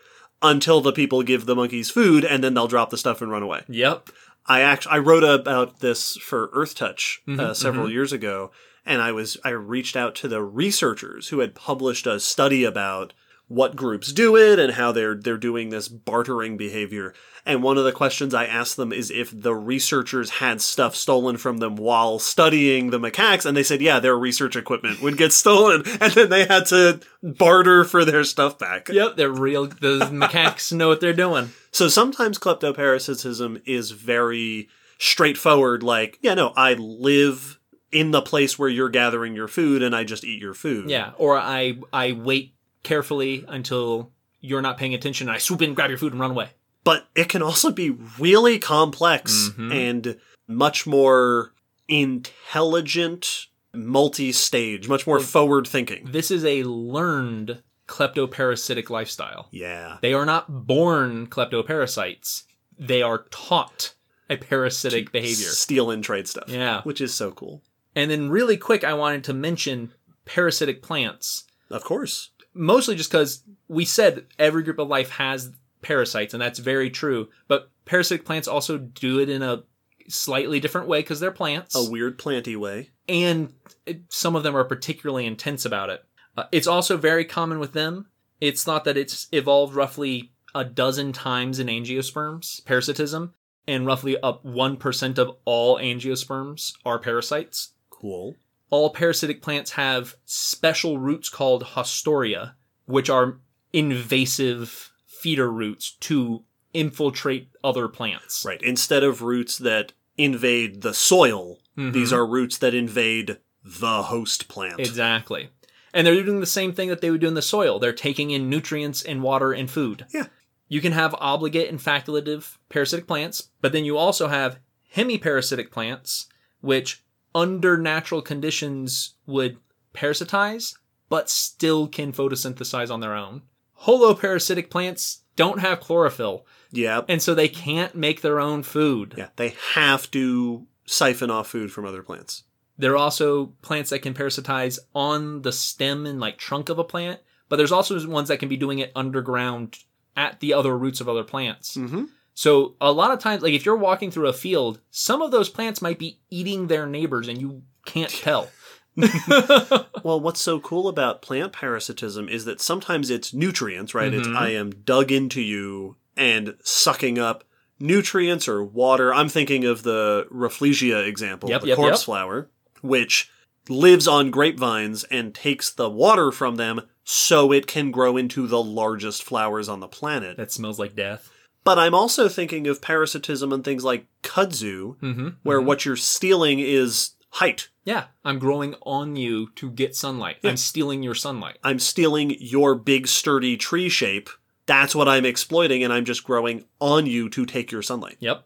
until the people give the monkeys food, and then they'll drop the stuff and run away. Yep. I actually I wrote about this for Earth Touch uh, Mhm, several years ago, and I was I reached out to the researchers who had published a study about what groups do it and how they're they're doing this bartering behavior. And one of the questions I asked them is if the researchers had stuff stolen from them while studying the macaques, and they said, yeah, their research equipment would get stolen, and then they had to barter for their stuff back. Yep. They're real. The macaques know what they're doing. So sometimes kleptoparasitism is very straightforward, like, yeah, no, I live in the place where you're gathering your food and I just eat your food. Yeah. Or I I wait carefully until you're not paying attention. and I swoop in, grab your food, and run away. But it can also be really complex Mhm. and much more intelligent, multi stage, much more forward thinking. This is a learned kleptoparasitic lifestyle. Yeah. They are not born kleptoparasites. They are taught a parasitic behavior. Steal and trade stuff. Yeah. Which is so cool. And then really quick, I wanted to mention parasitic plants. Of course. Mostly just because we said every group of life has parasites, and that's very true. But parasitic plants also do it in a slightly different way because they're plants, A weird planty way. and it, some of them are particularly intense about it. Uh, it's also very common with them. It's thought that it's evolved roughly a dozen times in angiosperms, parasitism, and roughly up 1% of all angiosperms are parasites Cool. All parasitic plants have special roots called haustoria, which are invasive feeder roots to infiltrate other plants. Right. Instead of roots that invade the soil, Mhm. these are roots that invade the host plant. Exactly. And they're doing the same thing that they would do in the soil. They're taking in nutrients and water and food. Yeah. You can have obligate and facultative parasitic plants, but then you also have hemiparasitic plants, which under natural conditions would parasitize, but still can photosynthesize on their own. Holoparasitic plants don't have chlorophyll, yeah. and so they can't make their own food. Yeah. They have to siphon off food from other plants. There are also plants that can parasitize on the stem and like trunk of a plant, but there's also ones that can be doing it underground at the other roots of other plants. Mm-hmm. So a lot of times, like if you're walking through a field, some of those plants might be eating their neighbors and you can't tell. Well, what's so cool about plant parasitism is that sometimes it's nutrients, right? It's Mhm. I am dug into you and sucking up nutrients or water. I'm thinking of the Rafflesia example, Yep, the yep, corpse yep. flower, which lives on grapevines and takes the water from them so it can grow into the largest flowers on the planet. That smells like death. But I'm also thinking of parasitism and things like kudzu, Mm-hmm. where what you're stealing is height. Yeah, I'm growing on you to get sunlight. I'm stealing your sunlight. I'm stealing your big sturdy tree shape. That's what I'm exploiting, and I'm just growing on you to take your sunlight. Yep.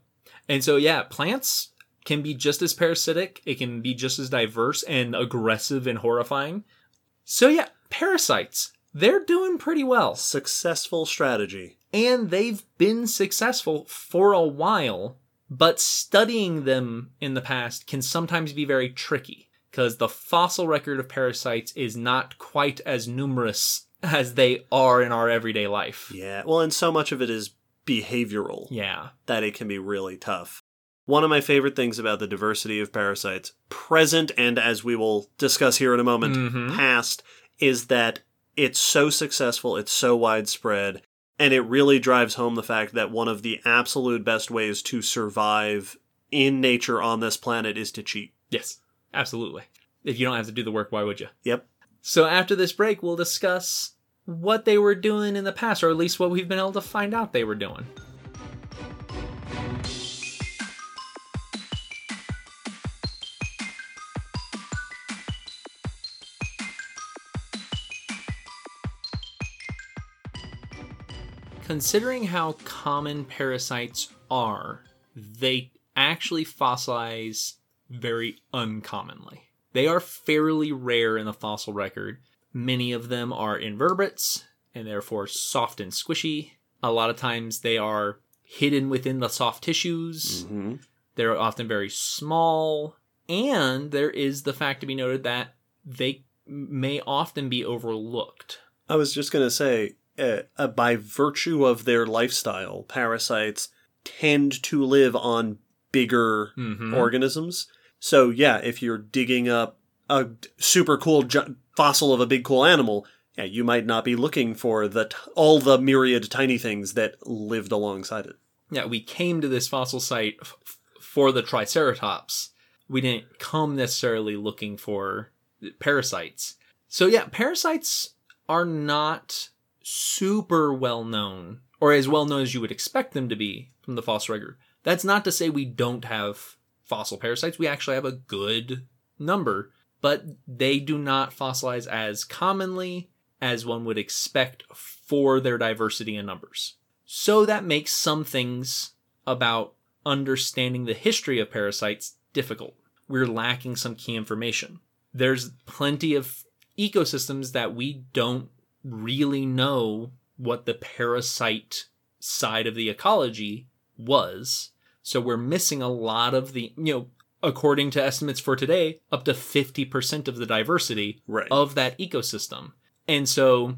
And so, yeah, plants can be just as parasitic. It can be just as diverse and aggressive and horrifying. So, yeah, parasites, they're doing pretty well. Successful strategy. And they've been successful for a while, but studying them in the past can sometimes be very tricky because the fossil record of parasites is not quite as numerous as they are in our everyday life. Yeah, well, and so much of it is behavioral Yeah. that it can be really tough. One of my favorite things about the diversity of parasites, present and as we will discuss here in a moment, Mhm. past, is that it's so successful, it's so widespread, and it really drives home the fact that one of the absolute best ways to survive in nature on this planet is to cheat. Yes, absolutely. If you don't have to do the work, why would you? Yep. So after this break, we'll discuss what they were doing in the past, or at least what we've been able to find out they were doing. Considering how common parasites are, they actually fossilize very uncommonly. They are fairly rare in the fossil record. Many of them are invertebrates and therefore soft and squishy. A lot of times they are hidden within the soft tissues. Mm-hmm. They're often very small. And there is the fact to be noted that they may often be overlooked. I was just going to say, uh, uh, by virtue of their lifestyle, parasites tend to live on bigger Mhm. organisms. So, yeah, if you're digging up a super cool gi- fossil of a big cool animal, yeah, you might not be looking for the t- all the myriad tiny things that lived alongside it. Yeah, we came to this fossil site f- for the Triceratops. We didn't come necessarily looking for parasites. So, yeah, parasites are not super well known, or as well known as you would expect them to be from the fossil record. That's not to say we don't have fossil parasites. We actually have a good number, but they do not fossilize as commonly as one would expect for their diversity in numbers. So that makes some things about understanding the history of parasites difficult. We're lacking some key information. There's plenty of ecosystems that we don't really know what the parasite side of the ecology was. So we're missing a lot of the, you know, according to estimates for today, up to 50% of the diversity Right. of that ecosystem. And so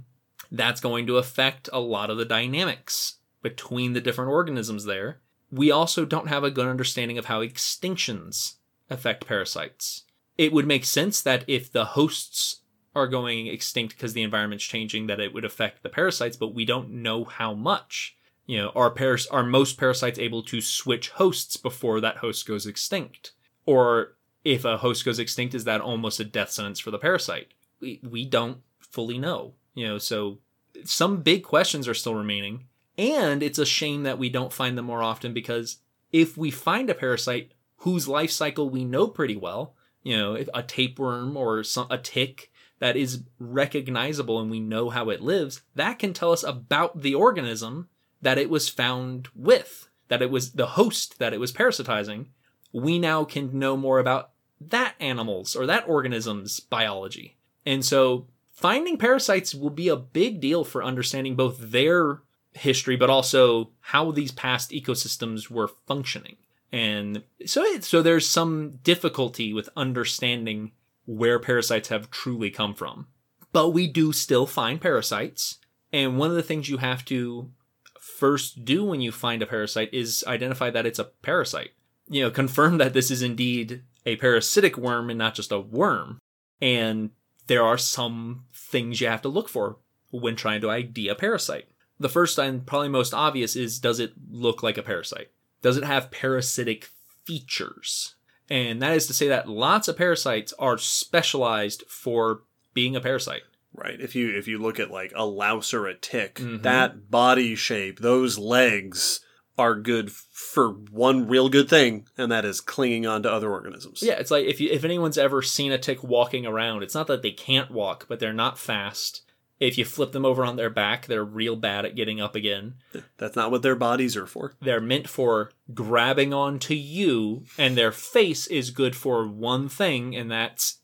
that's going to affect a lot of the dynamics between the different organisms there. We also don't have a good understanding of how extinctions affect parasites. It would make sense that if the hosts are going extinct because the environment's changing, that it would affect the parasites, but we don't know how much. You know, are paras- are most parasites able to switch hosts before that host goes extinct? Or if a host goes extinct, is that almost a death sentence for the parasite? We, we don't fully know. You know, so some big questions are still remaining. And it's a shame that we don't find them more often because if we find a parasite whose life cycle we know pretty well, you know, a tapeworm or some, a tick that is recognizable and we know how it lives, that can tell us about the organism that it was found with, that it was the host that it was parasitizing. We now can know more about that animal's or that organism's biology. And so finding parasites will be a big deal for understanding both their history, but also how these past ecosystems were functioning. And so, it, so there's some difficulty with understanding where parasites have truly come from. But we do still find parasites. And one of the things you have to first do when you find a parasite is identify that it's a parasite. You know, confirm that this is indeed a parasitic worm and not just a worm. And there are some things you have to look for when trying to ID a parasite. The first and probably most obvious is does it look like a parasite? Does it have parasitic features? And that is to say that lots of parasites are specialized for being a parasite. Right. If you if you look at like a louse or a tick, Mhm. that body shape, those legs are good for one real good thing, and that is clinging on to other organisms. Yeah, it's like if you if anyone's ever seen a tick walking around, it's not that they can't walk, but they're not fast. If you flip them over on their back, they're real bad at getting up again. That's not what their bodies are for. They're meant for grabbing onto you, and their face is good for one thing, and that's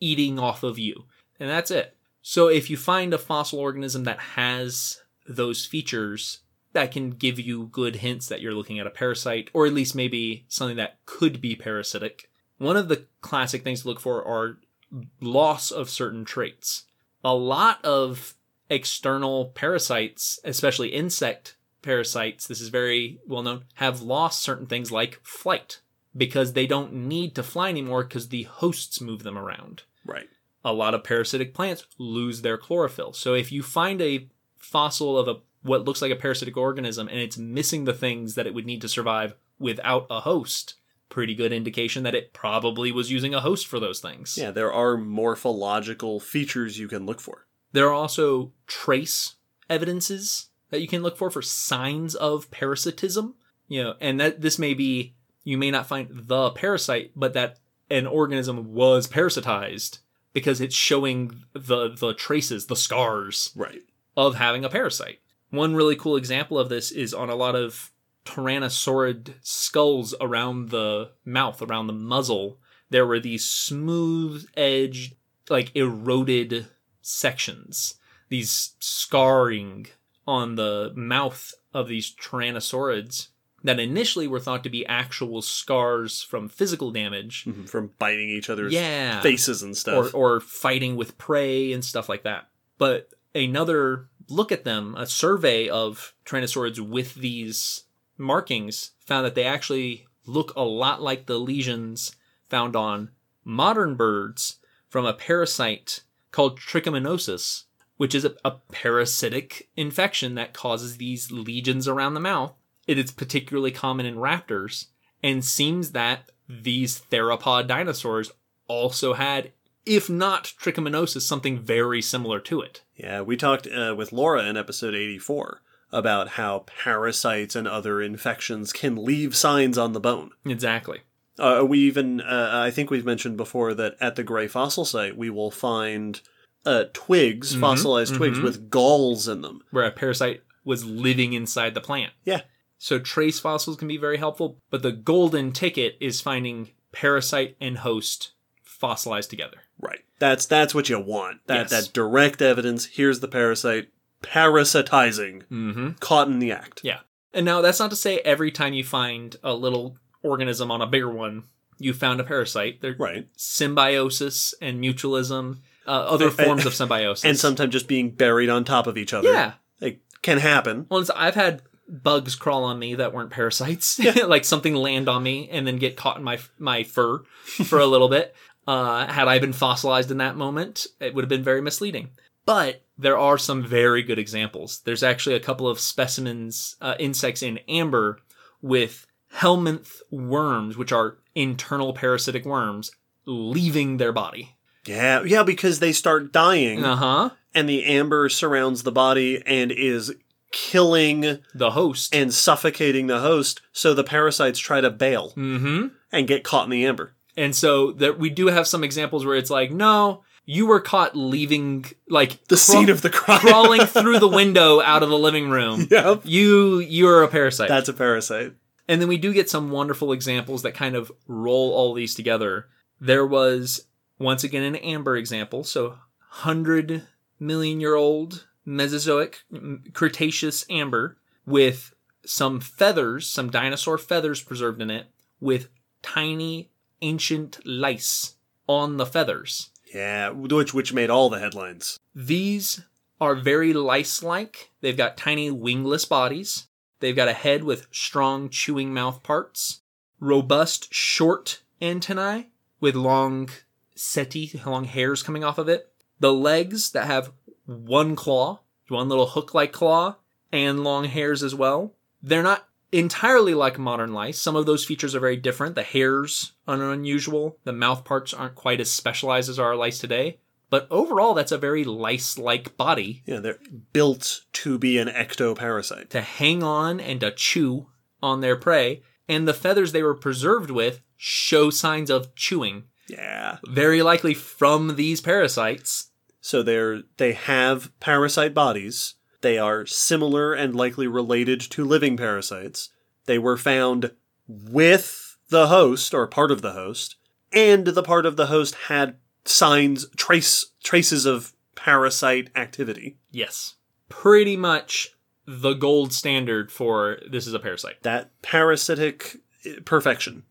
eating off of you. And that's it. So if you find a fossil organism that has those features, that can give you good hints that you're looking at a parasite, or at least maybe something that could be parasitic. One of the classic things to look for are loss of certain traits. A lot of external parasites, especially insect parasites, this is very well known, have lost certain things like flight because they don't need to fly anymore because the hosts move them around. Right. A lot of parasitic plants lose their chlorophyll. So if you find a fossil of a what looks like a parasitic organism and it's missing the things that it would need to survive without a host, pretty good indication that it probably was using a host for those things. Yeah, there are morphological features you can look for. There are also trace evidences that you can look for for signs of parasitism. You know, and that this may be you may not find the parasite, but that an organism was parasitized because it's showing the the traces, the scars Right. of having a parasite. One really cool example of this is on a lot of tyrannosaurid skulls around the mouth, around the muzzle. There were these smooth edged, like eroded sections, these scarring on the mouth of these tyrannosaurids that initially were thought to be actual scars from physical damage. Mhm, From biting each other's Yeah faces and or, stuff. or fighting with prey and stuff like that. But another look at them, a survey of Tyrannosaurids with these markings found that they actually look a lot like the lesions found on modern birds from a parasite called trichomoniasis, which is a, a parasitic infection that causes these lesions around the mouth. It is particularly common in raptors and seems that these theropod dinosaurs also had, if not trichomoniasis, something very similar to it. yeah, we talked uh, with Laura in episode 84 about how parasites and other infections can leave signs on the bone. Exactly. Uh, we even, uh, I think we've mentioned before that at the Gray Fossil Site, we will find uh, twigs, Mhm, fossilized twigs mhm. with galls in them. Where a parasite was living inside the plant. Yeah. So trace fossils can be very helpful, but the golden ticket is finding parasite and host fossilized together. Right. That's that's what you want. That Yes. that direct evidence. Here's the parasite parasitizing, Mm-hmm. caught in the act. Yeah. And now that's not to say every time you find a little organism on a bigger one, you found a parasite. They're Right. symbiosis and mutualism, uh, other forms of symbiosis. And sometimes just being buried on top of each other. Yeah. It can happen. Well, it's, I've had bugs crawl on me that weren't parasites, like something land on me and then get caught in my my fur for a little bit. Uh, had I been fossilized in that moment, it would have been very misleading. But there are some very good examples. There's actually a couple of specimens, uh, insects in amber with helminth worms, which are internal parasitic worms, leaving their body. Yeah, yeah, because they start dying Uh huh. and the amber surrounds the body and is killing The host. and suffocating the host, so the parasites try to bail mm hmm. and get caught in the amber. And so that we do have some examples where it's like, no, you were caught leaving, like The craw- scene of the crime. crawling through the window out of the living room. Yep. You you're a parasite. That's a parasite. and then we do get some wonderful examples that kind of roll all these together. There was once again an amber example, so hundred million year old Mesozoic Cretaceous amber with some feathers, some dinosaur feathers preserved in it, with tiny ancient lice on the feathers. Yeah, which which made all the headlines. These are very lice like. They've got tiny wingless bodies. They've got a head with strong chewing mouth parts, robust short antennae with long setae, long hairs coming off of it. The legs that have one claw, one little hook like claw, and long hairs as well. They're not entirely like modern lice. Some of those features are very different. The hairs are unusual. The mouth parts aren't quite as specialized as our lice today. But overall, that's a very lice-like body Yeah, they're built to be an ectoparasite. to hang on and to chew on their prey. And the feathers they were preserved with show signs of chewing, Yeah. very likely from these parasites. So they're they have parasite bodies. They are similar and likely related to living parasites. They were found with the host or part of the host, and the part of the host had signs trace traces of parasite activity. Yes. Pretty much the gold standard for this is a parasite. That parasitic perfection.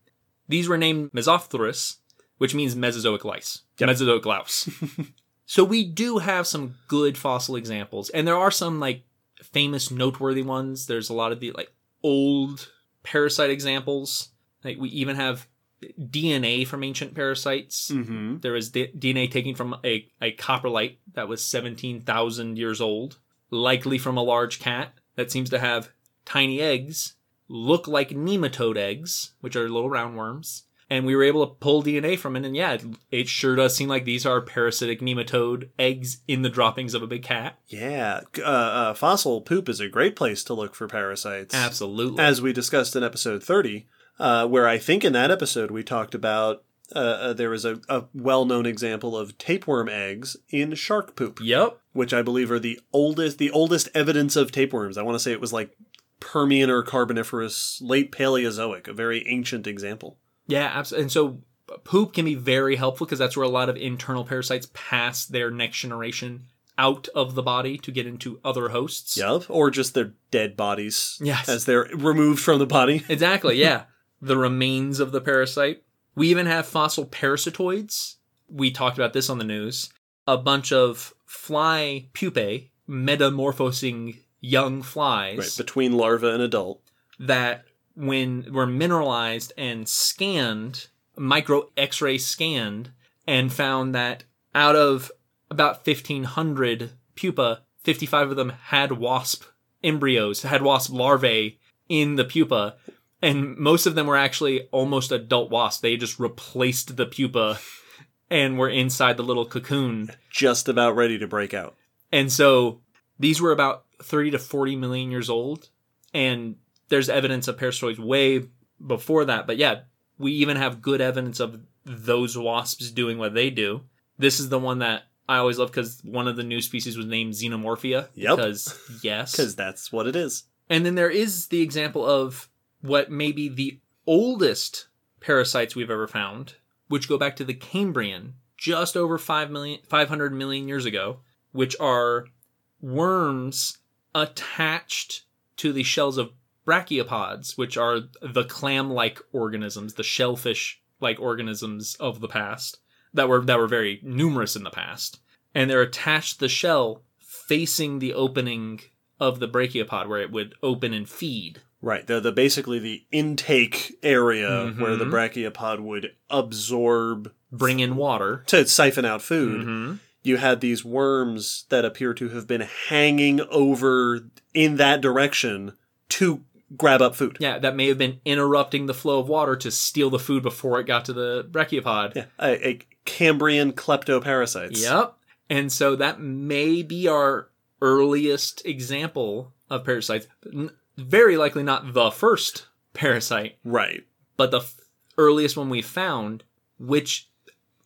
These were named Mesophthirus, which means Mesozoic lice. Mesozoic louse. so we do have some good fossil examples, and there are some like famous, noteworthy ones. There's a lot of the like old parasite examples. Like we even have DNA from ancient parasites. Mm-hmm. There was D- DNA taken from a, a coprolite that was 17,000 years old, likely from a large cat that seems to have tiny eggs, look like nematode eggs, which are little roundworms. And we were able to pull DNA from it, and yeah, it, it sure does seem like these are parasitic nematode eggs in the droppings of a big cat. Yeah, uh, uh, fossil poop is a great place to look for parasites. Absolutely. as we discussed in episode 30, uh, where I think in that episode we talked about uh, uh, there was a, a well known example of tapeworm eggs in shark poop, yep. which I believe are the oldest the oldest evidence of tapeworms. I want to say it was like Permian or Carboniferous, late Paleozoic, a very ancient example. Yeah, absolutely. And so poop can be very helpful because that's where a lot of internal parasites pass their next generation out of the body to get into other hosts. Yep, or just their dead bodies Yes. as they're removed from the body. Exactly, yeah. the remains of the parasite. We even have fossil parasitoids. We talked about this on the news. A bunch of fly pupae metamorphosing young flies Right, between larva and adult. that when were mineralized and scanned, micro X-ray scanned, and found that out of about 1500 pupa, 55 of them had wasp embryos, had wasp larvae in the pupa, and most of them were actually almost adult wasps. They just replaced the pupa and were inside the little cocoon. Just about ready to break out. And so these were about 30 to 40 million years old. And there's evidence of parasitoids way before that. But yeah, we even have good evidence of those wasps doing what they do. This is the one that I always love because one of the new species was named Xenomorphia. Yep. Because, yes. Because that's what it is. And then there is the example of what may be the oldest parasites we've ever found, which go back to the Cambrian, just over 5 million, 500 million years ago, which are worms attached to the shells of brachiopods, which are the clam like organisms, the shellfish like organisms of the past that were that were very numerous in the past. And they're attached to the shell facing the opening of the brachiopod where it would open and feed. Right. The the basically the intake area where the Mhm. brachiopod would absorb Bring in water. to siphon out food. Mm-hmm. You had these worms that appear to have been hanging over in that direction to grab up food. Yeah, that may have been interrupting the flow of water to steal the food before it got to the brachiopod. Yeah, a, a Cambrian kleptoparasites. Yep. And so that may be our earliest example of parasites. Very likely not the first parasite, Right. but the f- earliest one we found, which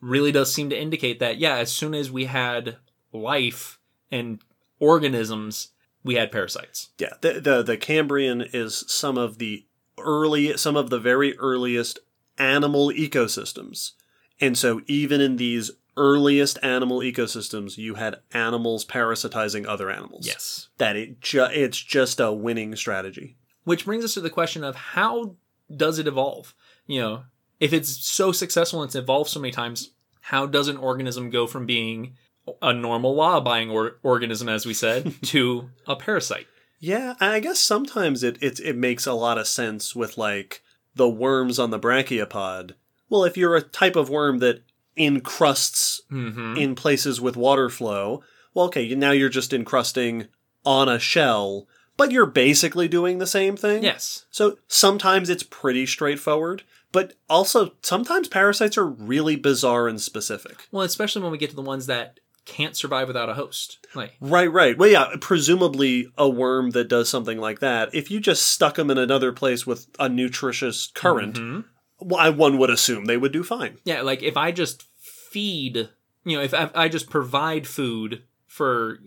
really does seem to indicate that, yeah, as soon as we had life and organisms, we had parasites. Yeah. The, the the Cambrian is some of the early some of the very earliest animal ecosystems. And so even in these earliest animal ecosystems, you had animals parasitizing other animals. Yes. That it ju- it's just a winning strategy. Which brings us to the question of how does it evolve? You know, if it's so successful and it's evolved so many times, how does an organism go from being a normal law-abiding or- organism, as we said, to a parasite? Yeah, I guess sometimes it, it it makes a lot of sense with like the worms on the brachiopod. Well, if you're a type of worm that encrusts Mm-hmm. in places with water flow, well, okay, now you're just encrusting on a shell, but you're basically doing the same thing. Yes. So sometimes it's pretty straightforward, but also sometimes parasites are really bizarre and specific. Well, especially when we get to the ones that can't survive without a host. Like, Right, right. Well, yeah, presumably a worm that does something like that, if you just stuck them in another place with a nutritious current, Mhm. well, I- one would assume they would do fine. yeah, like if I just feed, you know, if I, I just provide food for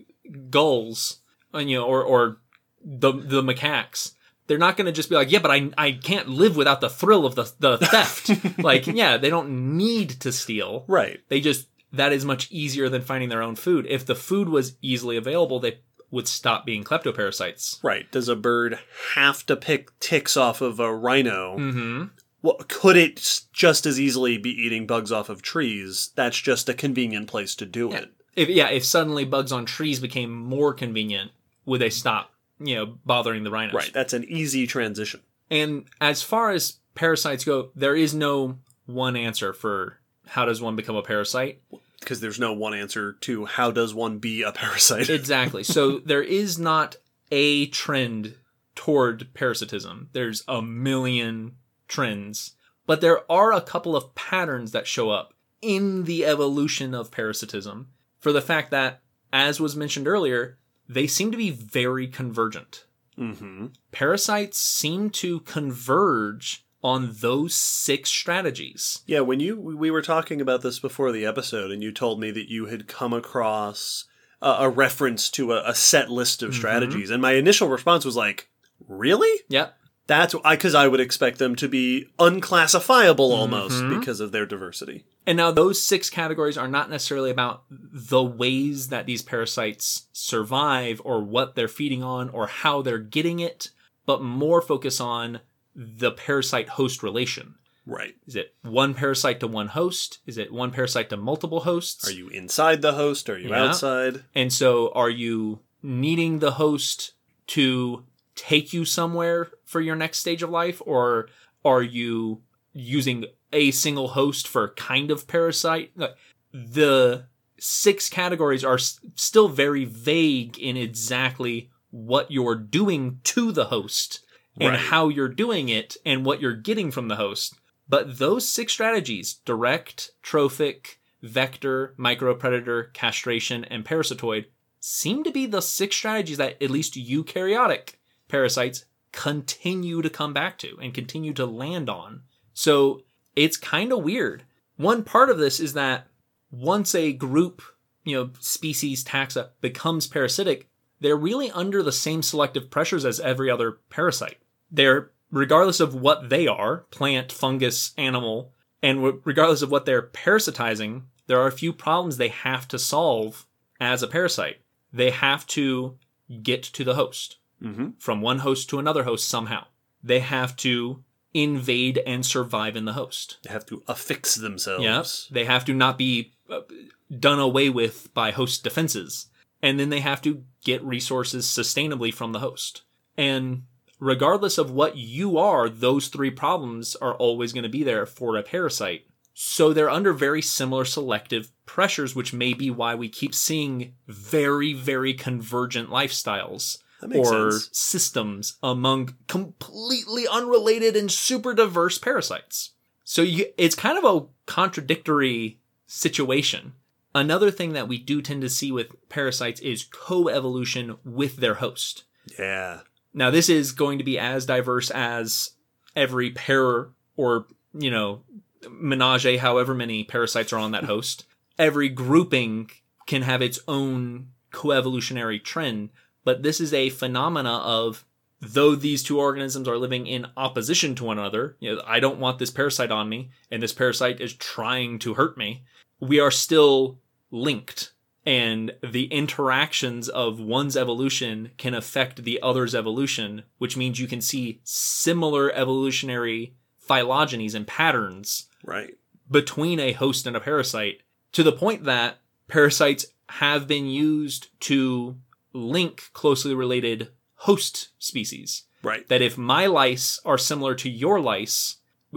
gulls, uh, you know, or or the the macaques, they're not going to just be like, yeah, but I I can't live without the thrill of the the theft. like, yeah, they don't need to steal. Right. They just that is much easier than finding their own food. If the food was easily available, they would stop being kleptoparasites. Right. Does a bird have to pick ticks off of a rhino? Mm-hmm. Well, could it just as easily be eating bugs off of trees? That's just a convenient place to do it. If yeah, if suddenly bugs on trees became more convenient, would they stop, you know, bothering the rhinos? Right. That's an easy transition. And as far as parasites go, there is no one answer for how does one become a parasite. Because there's no one answer to how does one be a parasite. Exactly. so there is not a trend toward parasitism. There's a million trends, but there are a couple of patterns that show up in the evolution of parasitism for the fact that, as was mentioned earlier, they seem to be very convergent. mm-hmm. Parasites seem to converge on those six strategies. Yeah, when you we were talking about this before the episode, and you told me that you had come across a, a reference to a, a set list of Mhm. strategies, and my initial response was like, "Really? Yep. That's I because I would expect them to be unclassifiable almost Mhm. because of their diversity." And now those six categories are not necessarily about the ways that these parasites survive or what they're feeding on or how they're getting it, but more focus on the parasite host relation. Right? Is it one parasite to one host? Is it one parasite to multiple hosts? Are you inside the host? Are you Yeah. outside? And so are you needing the host to take you somewhere for your next stage of life or are you using a single host for kind of parasite? Like, The six categories are s- still very vague in exactly what you're doing to the host and Right. how you're doing it and what you're getting from the host. But those six strategies direct, trophic, vector, micropredator, castration, and parasitoid seem to be the six strategies that at least eukaryotic parasites continue to come back to and continue to land on. So it's kind of weird. One part of this is that once a group, you know, species, taxa becomes parasitic, they're really under the same selective pressures as every other parasite. They're, regardless of what they are plant, fungus, animal and regardless of what they're parasitizing, there are a few problems they have to solve as a parasite. They have to get to the host Mm-hmm. from one host to another host somehow. They have to invade and survive in the host. They have to affix themselves. Yes. They have to not be uh, done away with by host defenses. And then they have to get resources sustainably from the host. And regardless of what you are, those three problems are always going to be there for a parasite. So they're under very similar selective pressures, which may be why we keep seeing very, very convergent lifestyles or sense. systems among completely unrelated and super diverse parasites. So you, it's kind of a contradictory situation. Another thing that we do tend to see with parasites is coevolution with their host. Yeah. Now, this is going to be as diverse as every pair or, you know, menage, however many parasites are on that host. Every grouping can have its own coevolutionary trend, but this is a phenomena of though these two organisms are living in opposition to one another, you know, I don't want this parasite on me, and this parasite is trying to hurt me, we are still linked. And the interactions of one's evolution can affect the other's evolution, which means you can see similar evolutionary phylogenies and patterns Right. between a host and a parasite to the point that parasites have been used to link closely related host species. Right. That if my lice are similar to your lice,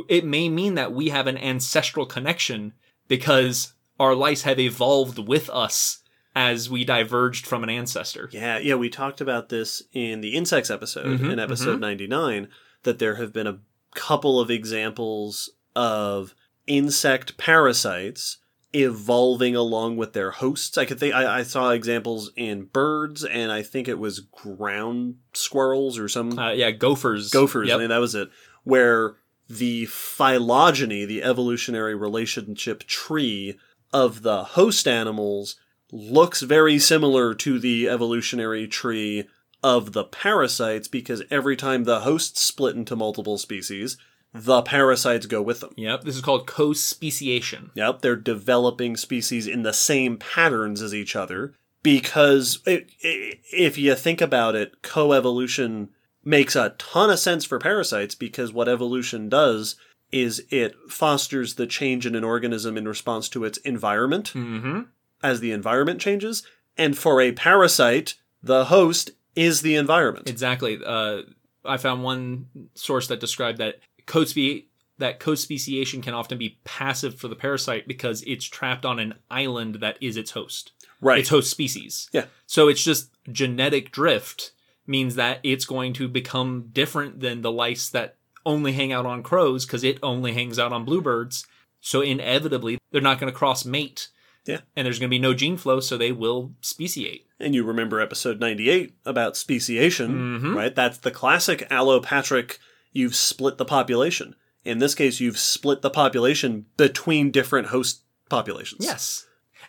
it may mean that we have an ancestral connection because our lice have evolved with us as we diverged from an ancestor. Yeah, yeah, we talked about this in the insects episode Mhm, in episode 99 that there have been a couple of examples of insect parasites evolving along with their hosts. I could think I, I saw examples in birds and I think it was ground squirrels or some Uh, yeah, gophers. gophers. Yep. I mean, that was it. Where the phylogeny, the evolutionary relationship tree of the host animals, looks very similar to the evolutionary tree of the parasites because every time the hosts split into multiple species, the parasites go with them. Yep. This is called co-speciation. Yep, they're developing species in the same patterns as each other because it, i if you think about it, coevolution makes a ton of sense for parasites because what evolution does is it fosters the change in an organism in response to its environment Mm-hmm. as the environment changes. And for a parasite, the host is the environment. Exactly. Uh, I found one source that described that co-spe- that co-speciation can often be passive for the parasite because it's trapped on an island that is its host. right. Its host species. Yeah. So it's just genetic drift means that it's going to become different than the lice that only hang out on crows because it only hangs out on bluebirds. So inevitably, they're not going to cross mate. Yeah. And there's going to be no gene flow, so they will speciate. And you remember episode 98 about speciation, Mhm. right? That's the classic allopatric, you've split the population. In this case, you've split the population between different host populations. Yes.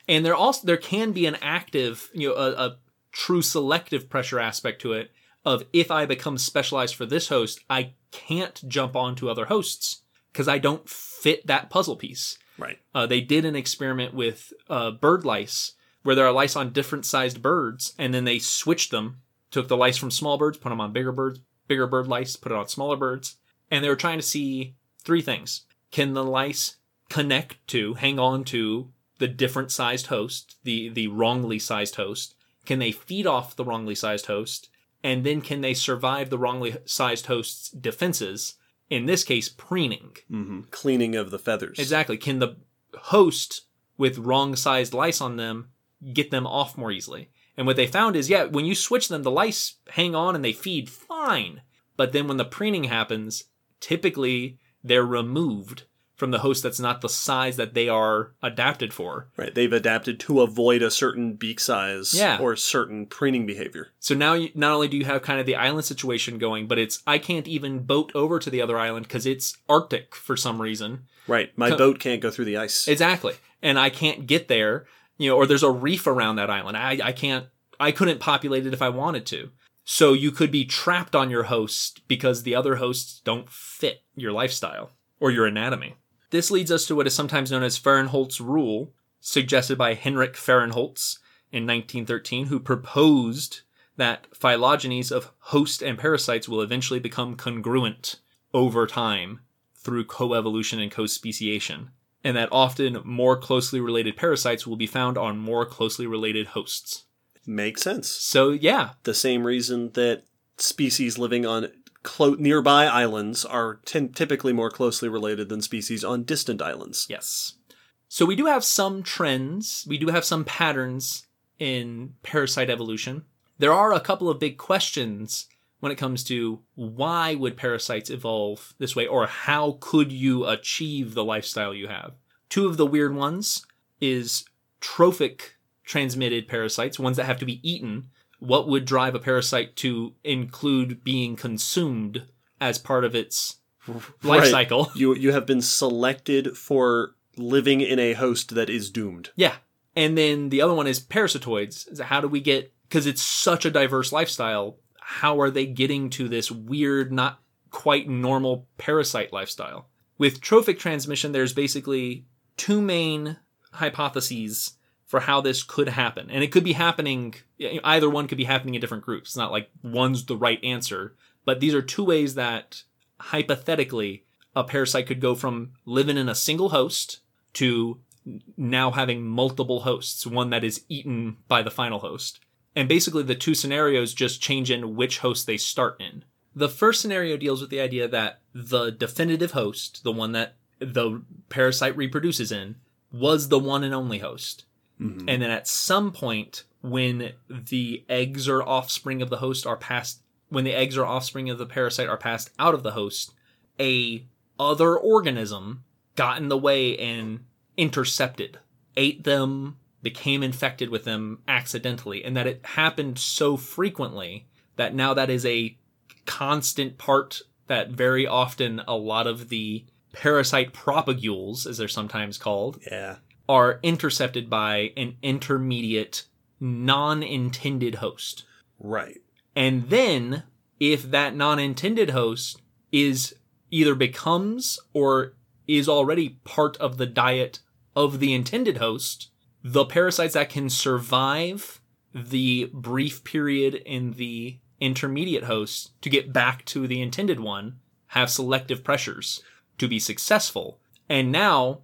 And there also there can be an active, you know, a, a true selective pressure aspect to it of if I become specialized for this host, I can't jump onto other hosts because I don't fit that puzzle piece. Right. Uh, they did an experiment with uh, bird lice where there are lice on different sized birds, and then they switched them, took the lice from small birds, put them on bigger birds, bigger bird lice, put it on smaller birds, and they were trying to see three things: can the lice connect to, hang on to the different sized host, the the wrongly sized host? Can they feed off the wrongly sized host? And then can they survive the wrongly sized host's defenses? In this case, preening. hmm Cleaning of the feathers. Exactly. Can the host with wrong sized lice on them get them off more easily? And what they found is, yeah, when you switch them, the lice hang on and they feed fine. But then when the preening happens, typically they're removed from the host that's not the size that they are adapted for. Right. They've adapted to avoid a certain beak size Yeah. or certain preening behavior. So now, you, not only do you have kind of the island situation going, but it's I can't even boat over to the other island because it's Arctic for some reason. Right. My Co- boat can't go through the ice. Exactly. And I can't get there, you know, or there's a reef around that island. I, I can't, I couldn't populate it if I wanted to. So you could be trapped on your host because the other hosts don't fit your lifestyle or your anatomy. This leads us to what is sometimes known as Fahrenholz's rule, suggested by Henrik Fahrenholz in 1913, who proposed that phylogenies of host and parasites will eventually become congruent over time through coevolution and co-speciation, and that often more closely related parasites will be found on more closely related hosts. Makes sense. So yeah, The same reason that species living on clo- nearby islands are ty- typically more closely related than species on distant islands. yes. So we do have some trends, we do have some patterns in parasite evolution. There are a couple of big questions when it comes to why would parasites evolve this way or how could you achieve the lifestyle you have. Two of the weird ones is trophic transmitted parasites, ones that have to be eaten. What would drive a parasite to include being consumed as part of its life Right. cycle? You you have been selected for living in a host that is doomed. Yeah. And then the other one is parasitoids. How do we get, because it's such a diverse lifestyle, how are they getting to this weird, not quite normal parasite lifestyle? With trophic transmission, there's basically two main hypotheses for how this could happen. And it could be happening, either one could be happening in different groups. It's not like one's the right answer, but these are two ways that hypothetically a parasite could go from living in a single host to now having multiple hosts, one that is eaten by the final host. And basically, the two scenarios just change in which host they start in. The first scenario deals with the idea that the definitive host, the one that the parasite reproduces in, was the one and only host. Mhm. And then at some point, when the eggs or offspring of the host are passed, when the eggs or offspring of the parasite are passed out of the host, a other organism got in the way and intercepted, ate them, became infected with them accidentally, and that it happened so frequently that now that is a constant part that very often a lot of the parasite propagules, as they're sometimes called, yeah. Are intercepted by an intermediate non-intended host. Right. And then if that non-intended host is either becomes or is already part of the diet of the intended host, the parasites that can survive the brief period in the intermediate host to get back to the intended one have selective pressures to be successful. And now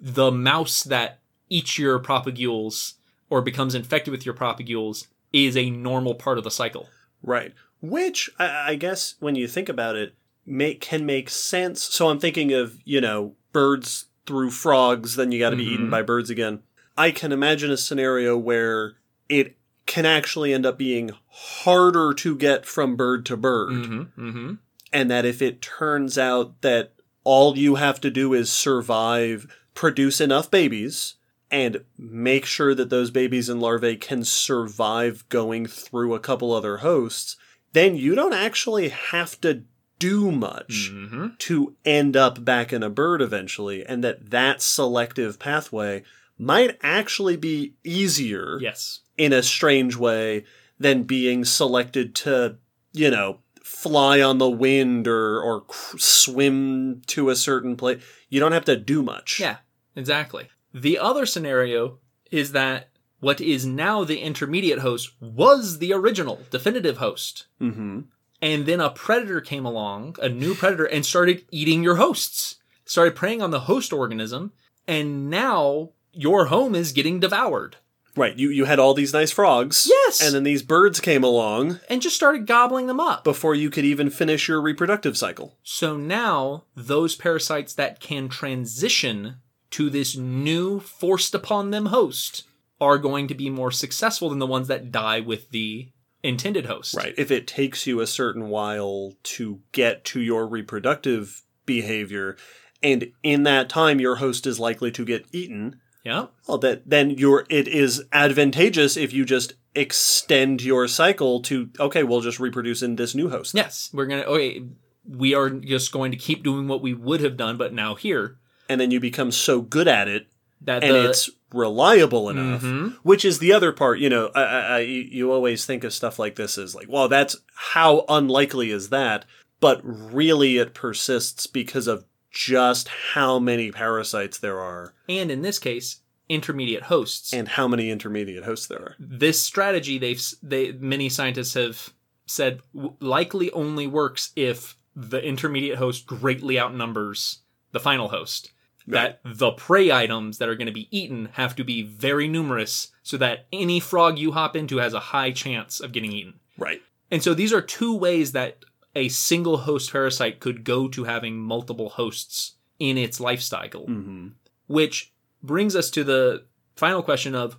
the mouse that eats your propagules or becomes infected with your propagules is a normal part of the cycle. Right. Which I, I guess when you think about it, make can make sense. So I'm thinking of you know birds through frogs, then you got to be Mhm. eaten by birds again. I can imagine a scenario where it can actually end up being harder to get from bird to bird, Mm-hmm. Mm-hmm. and that if it turns out that all you have to do is survive, produce enough babies. And make sure that those babies and larvae can survive going through a couple other hosts, then you don't actually have to do much Mm-hmm. to end up back in a bird eventually and that that selective pathway might actually be easier Yes. in a strange way than being selected to you know fly on the wind or or cr- swim to a certain place you don't have to do much Yeah, exactly. The other scenario is that what is now the intermediate host was the original definitive host. hmm And then a predator came along, a new predator, and started eating your hosts. Started preying on the host organism, and now your home is getting devoured. Right you you had all these nice frogs Yes! and then these birds came along And just started gobbling them up. before you could even finish your reproductive cycle So now those parasites that can transition to this new forced upon them host are going to be more successful than the ones that die with the intended host. Right. If it takes you a certain while to get to your reproductive behavior, and in that time your host is likely to get eaten, Yeah. well, that then you're it is advantageous if you just extend your cycle to okay, we'll just reproduce in this new host. Yes. We're gonna okay, we are just going to keep doing what we would have done, but now here. And then you become so good at it, That and the it's reliable enough. Mhm. Which is the other part, you know. I, I, I, you always think of stuff like this as like, well, that's how unlikely is that? But really, it persists because of just how many parasites there are and in this case, intermediate hosts. and how many intermediate hosts there are. this strategy they've they many scientists have said likely only works if the intermediate host greatly outnumbers the final host that the prey items that are going to be eaten have to be very numerous so that any frog you hop into has a high chance of getting eaten Right. and so these are two ways that a single host parasite could go to having multiple hosts in its life cycle. Hmm which brings us to the final question of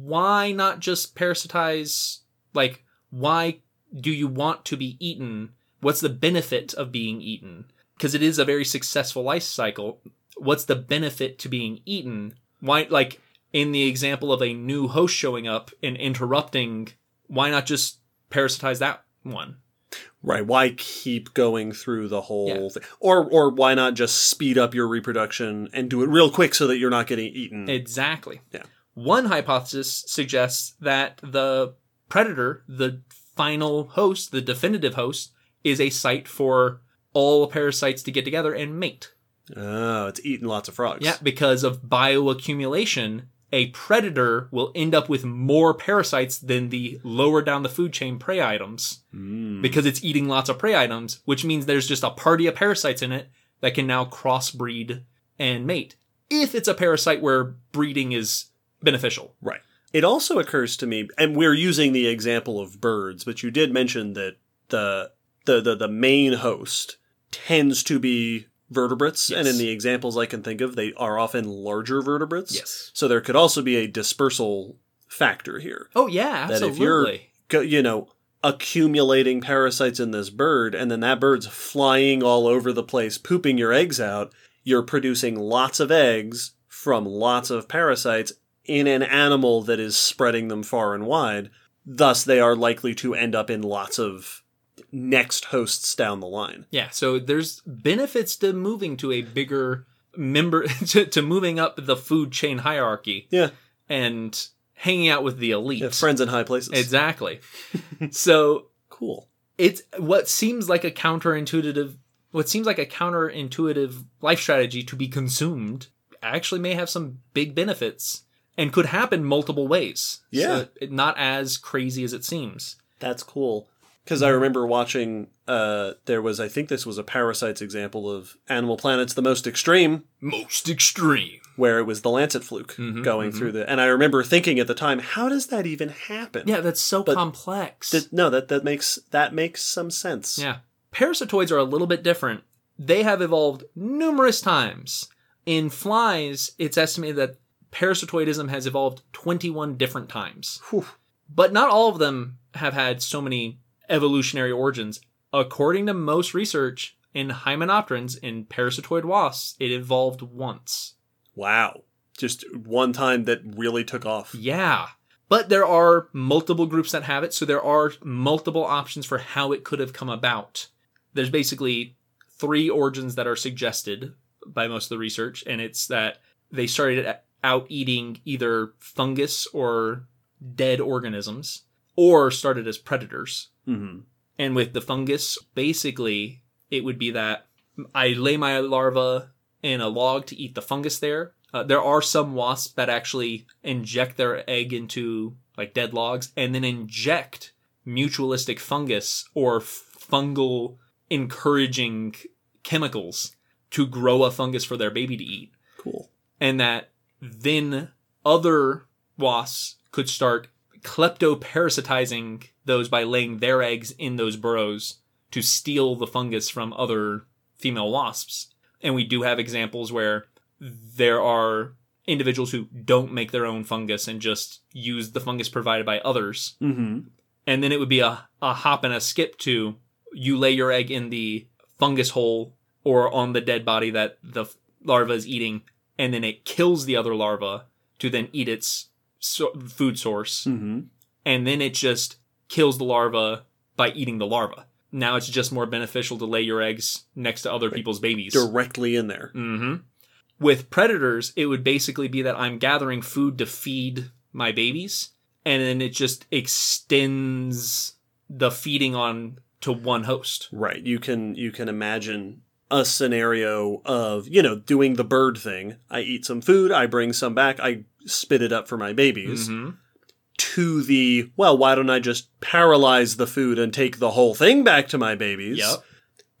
why not just parasitize like why do you want to be eaten? What's the benefit of being eaten? Because it is a very successful life cycle. What's the benefit to being eaten? Why like in the example of a new host showing up and interrupting why not just parasitize that one Right. Why keep going through the whole Yeah. thing? Or, or why not just speed up your reproduction and do it real quick so that you're not getting eaten? Exactly. Yeah. One hypothesis suggests that the predator, the final host, the definitive host, is a site for all parasites to get together and mate. oh, it's eating lots of frogs. Yeah, because of bioaccumulation, a predator will end up with more parasites than the lower down the food chain prey items Mm. because it's eating lots of prey items, which means there's just a party of parasites in it that can now crossbreed and mate. If it's a parasite where breeding is beneficial. Right. It also occurs to me, and we're using the example of birds, but you did mention that the the the, the main host tends to be vertebrates, and in the examples I can think of, they are often larger vertebrates. Yes. So there could also be a dispersal factor here. Oh yeah, absolutely. That if you're, you know, accumulating parasites in this bird, and then that bird's flying all over the place, pooping your eggs out, you're producing lots of eggs from lots of parasites in an animal that is spreading them far and wide. Thus, they are likely to end up in lots of next hosts down the line. Yeah, so there's benefits to moving to a bigger member to, to moving up the food chain hierarchy Yeah, and hanging out with the elite. yeah friends in high places. Exactly. so cool. it's what seems like a counterintuitive what seems like a counterintuitive life strategy to be consumed actually may have some big benefits and could happen multiple ways. Yeah. So not as crazy as it seems. That's cool. Because I remember watching, uh, there was, I think this was a Parasites example of Animal Planet's The Most Extreme, Most extreme. where it was the Lancet fluke Mhm, going mhm. through the. And I remember thinking at the time, how does that even happen? Yeah, that's so But complex. That- no, that that makes that makes some sense. Yeah. Parasitoids are a little bit different. They have evolved numerous times. In flies, it's estimated that parasitoidism has evolved 21 different times. Whew. But not all of them have had so many evolutionary origins. According to most research, in hymenopterans, in parasitoid wasps, it evolved once. Wow. Just one time that really took off. Yeah. But there are multiple groups that have it, so there are multiple options for how it could have come about. There's basically three origins that are suggested by most of the research, and it's that they started out eating either fungus or dead organisms, or started as predators. Hmm And with the fungus, basically, it would be that I lay my larva in a log to eat the fungus there. Uh, there are some wasps that actually inject their egg into like dead logs and then inject mutualistic fungus or fungal encouraging chemicals to grow a fungus for their baby to eat Cool. and that then other wasps could start kleptoparasitizing those by laying their eggs in those burrows to steal the fungus from other female wasps. And we do have examples where there are individuals who don't make their own fungus and just use the fungus provided by others. hmm And then it would be a, a hop and a skip to you lay your egg in the fungus hole or on the dead body that the larva is eating, and then it kills the other larva to then eat its so- food source, hmm and then it just kills the larva by eating the larva. Now it's just more beneficial to lay your eggs next to other people's babies. Directly in there. hmm With predators, it would basically be that I'm gathering food to feed my babies, and then it just extends the feeding on to one host. Right. You can you can imagine a scenario of, you know, doing the bird thing. I eat some food, I bring some back, I spit it up for my babies. hmm To the, well, why don't I just paralyze the food and take the whole thing back to my babies? Yep.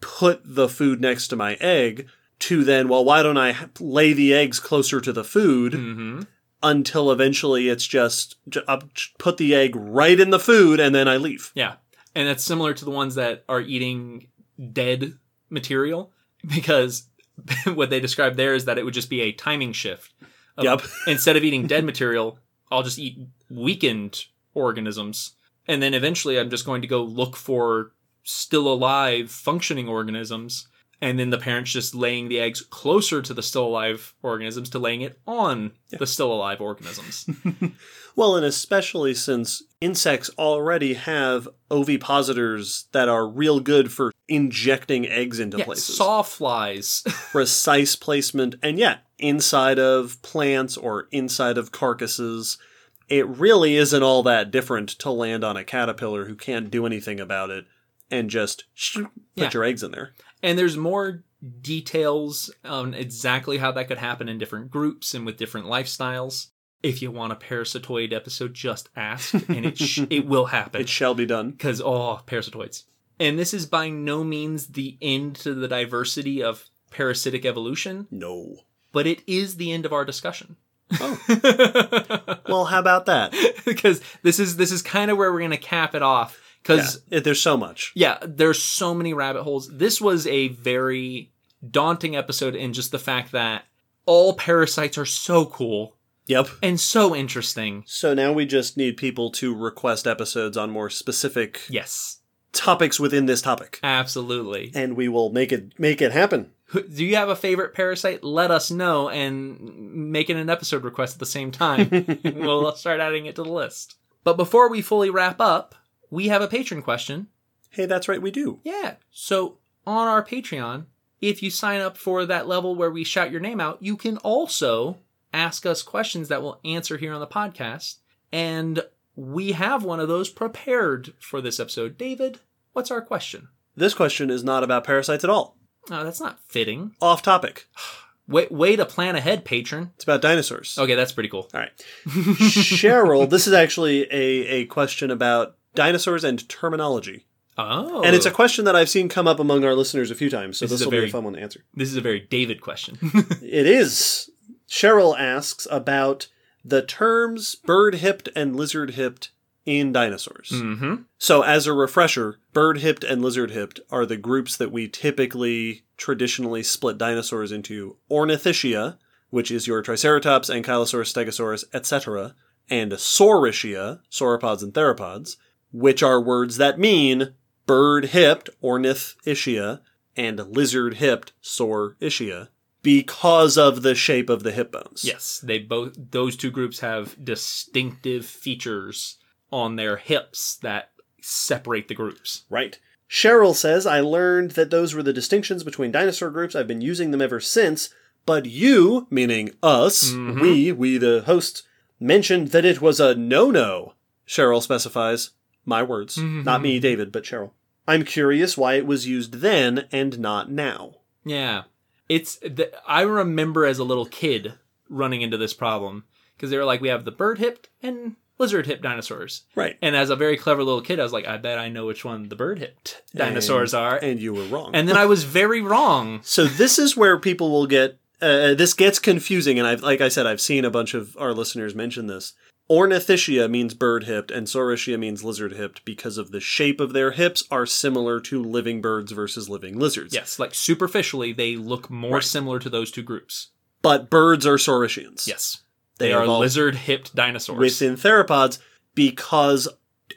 Put the food next to my egg. To then, well, why don't I lay the eggs closer to the food hmm until eventually it's just, I'll put the egg right in the food and then I leave. Yeah. And that's similar to the ones that are eating dead material because what they described there is that it would just be a timing shift. of- Yep. Instead of eating dead material, I'll just eat weakened organisms. And then eventually I'm just going to go look for still alive functioning organisms. And then the parents just laying the eggs closer to the still alive organisms to laying it on the still alive organisms. Well, and especially since insects already have ovipositors that are real good for injecting eggs into yeah, places. sawflies. Precise placement, and yeah, inside of plants or inside of carcasses. It really isn't all that different to land on a caterpillar who can't do anything about it and just put Yeah. your eggs in there. And there's more details on exactly how that could happen in different groups and with different lifestyles. If you want a parasitoid episode, just ask, and it sh- it will happen. It shall be done. Because oh, parasitoids. And this is by no means the end to the diversity of parasitic evolution, No. but it is the end of our discussion. Oh. Well, how about that? because this is this is kind of where we're going to cap it off. Because Yeah, there's so much. yeah, there's so many rabbit holes. This was a very daunting episode in just the fact that all parasites are so cool Yep. and so interesting. So now we just need people to request episodes on more specific Yes, topics within this topic. absolutely. And we will make it make it happen. Do you have a favorite parasite? Let us know and make it an episode request at the same time. we'll start adding it to the list. But before we fully wrap up, we have a patron question. Hey, that's right, we do. Yeah. So on our Patreon, if you sign up for that level where we shout your name out, you can also ask us questions that we'll answer here on the podcast. And we have one of those prepared for this episode. David, what's our question? This question is not about parasites at all. Oh, that's not fitting. Off topic. Way, way to plan ahead, patron. It's about dinosaurs. Okay, that's pretty cool. All right. Cheryl, this is actually a, a question about dinosaurs and terminology. Oh. And it's a question that I've seen come up among our listeners a few times, so This is this, a will be a fun one to answer. This is a very David question. It is. Cheryl asks about the terms bird hipped and lizard hipped in dinosaurs. mm-hmm. So, as a refresher, bird hipped and lizard hipped are the groups that we typically traditionally split dinosaurs into Ornithischia, which is your Triceratops, Ankylosaurus, Stegosaurus, etc., and Saurischia, sauropods and theropods, which are words that mean bird hipped, Ornithischia, and lizard hipped, Saurischia, because of the shape of the hip bones. Yes, they both those two groups have distinctive features on their hips that separate the groups. Right. Cheryl says, I learned that those were the distinctions between dinosaur groups. I've been using them ever since. But you, meaning us, Mhm. we, we the hosts, mentioned that it was a no no. Cheryl specifies. My words. Mhm. Not me, David, but Cheryl. I'm curious why it was used then and not now. Yeah. It's the, I remember as a little kid running into this problem because they were like we have the bird hipped and lizard hipped dinosaurs. Right. And as a very clever little kid I was like I bet I know which one the bird hipped dinosaurs are. And you were wrong. And then I was very wrong. So this is where people will get uh, this gets confusing, and I've like I said, I've seen a bunch of our listeners mention this. Ornithischia means bird hipped, and Saurischia means lizard hipped because of the shape of their hips are similar to living birds versus living lizards. Yes, like superficially they look more Right. similar to those two groups. but birds are Saurischians. Yes. They They, are lizard hipped dinosaurs. within theropods because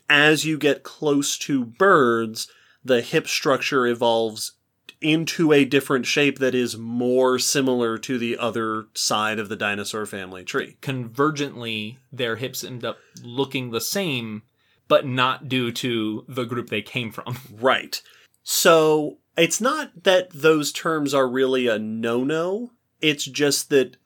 as you get close to birds, the hip structure evolves into a different shape that is more similar to the other side of the dinosaur family tree. convergently their hips end up looking the same but not due to the group they came from Right. So it's not that those terms are really a no-no. It's just that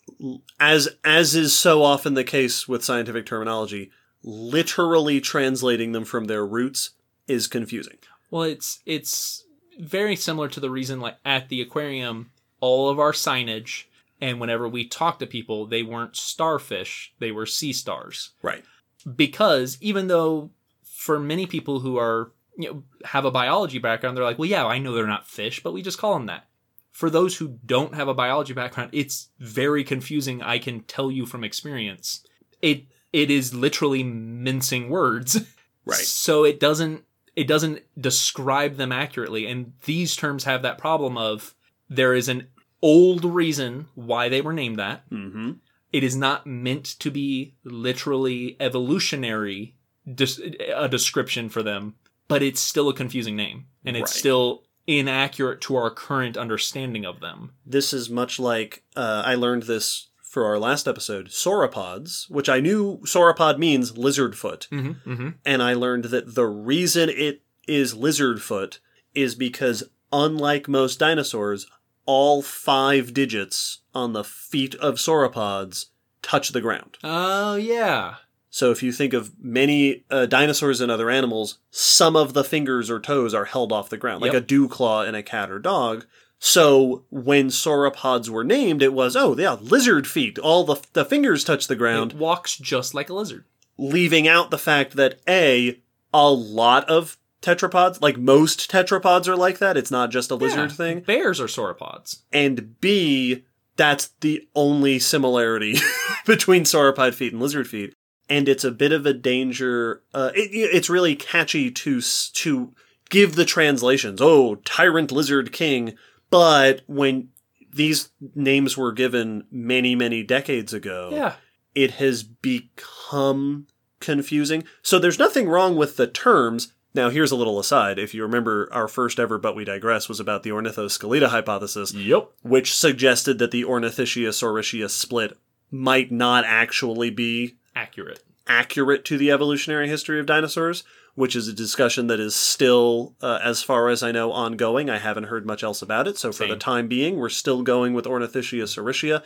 as as is so often the case with scientific terminology, literally translating them from their roots is confusing. well it's it's very similar to the reason like at the aquarium all of our signage and whenever we talk to people they weren't starfish they were sea stars Right. because even though for many people who are you know have a biology background they're like well yeah i know they're not fish but we just call them that for those who don't have a biology background it's very confusing i can tell you from experience it it is literally mincing words Right. so it doesn't it doesn't describe them accurately and these terms have that problem of there is an old reason why they were named that Mm-hmm. it is not meant to be literally evolutionary a description for them but it's still a confusing name and it's Right. still inaccurate to our current understanding of them This is much like uh, I learned this for our last episode, sauropods, which I knew sauropod means lizard foot. mm-hmm, mm-hmm. and I learned that the reason it is lizard foot is because unlike most dinosaurs, all five digits on the feet of sauropods touch the ground. oh yeah So if you think of many uh, dinosaurs and other animals, some of the fingers or toes are held off the ground, like Yep. a dew claw in a cat or dog. So when sauropods were named, it was, oh yeah, lizard feet. All the, the fingers touch the ground it walks just like a lizard leaving out the fact that a a lot of tetrapods like most tetrapods are like that it's not just a lizard Yeah, thing bears are sauropods and b that's the only similarity between sauropod feet and lizard feet and it's a bit of a danger uh, it, it's really catchy to to give the translations oh tyrant lizard king But when these names were given many, many decades ago, Yeah. it has become confusing. So there's nothing wrong with the terms. Now, here's a little aside. If you remember, our first ever But We Digress was about the Ornithoscelida hypothesis, Yep. which suggested that the Ornithischia saurischia split might not actually be Accurate. accurate to the evolutionary history of dinosaurs, which is a discussion that is still, uh, as far as I know, ongoing. I haven't heard much else about it, so for Same. the time being, we're still going with Ornithischia saurischia.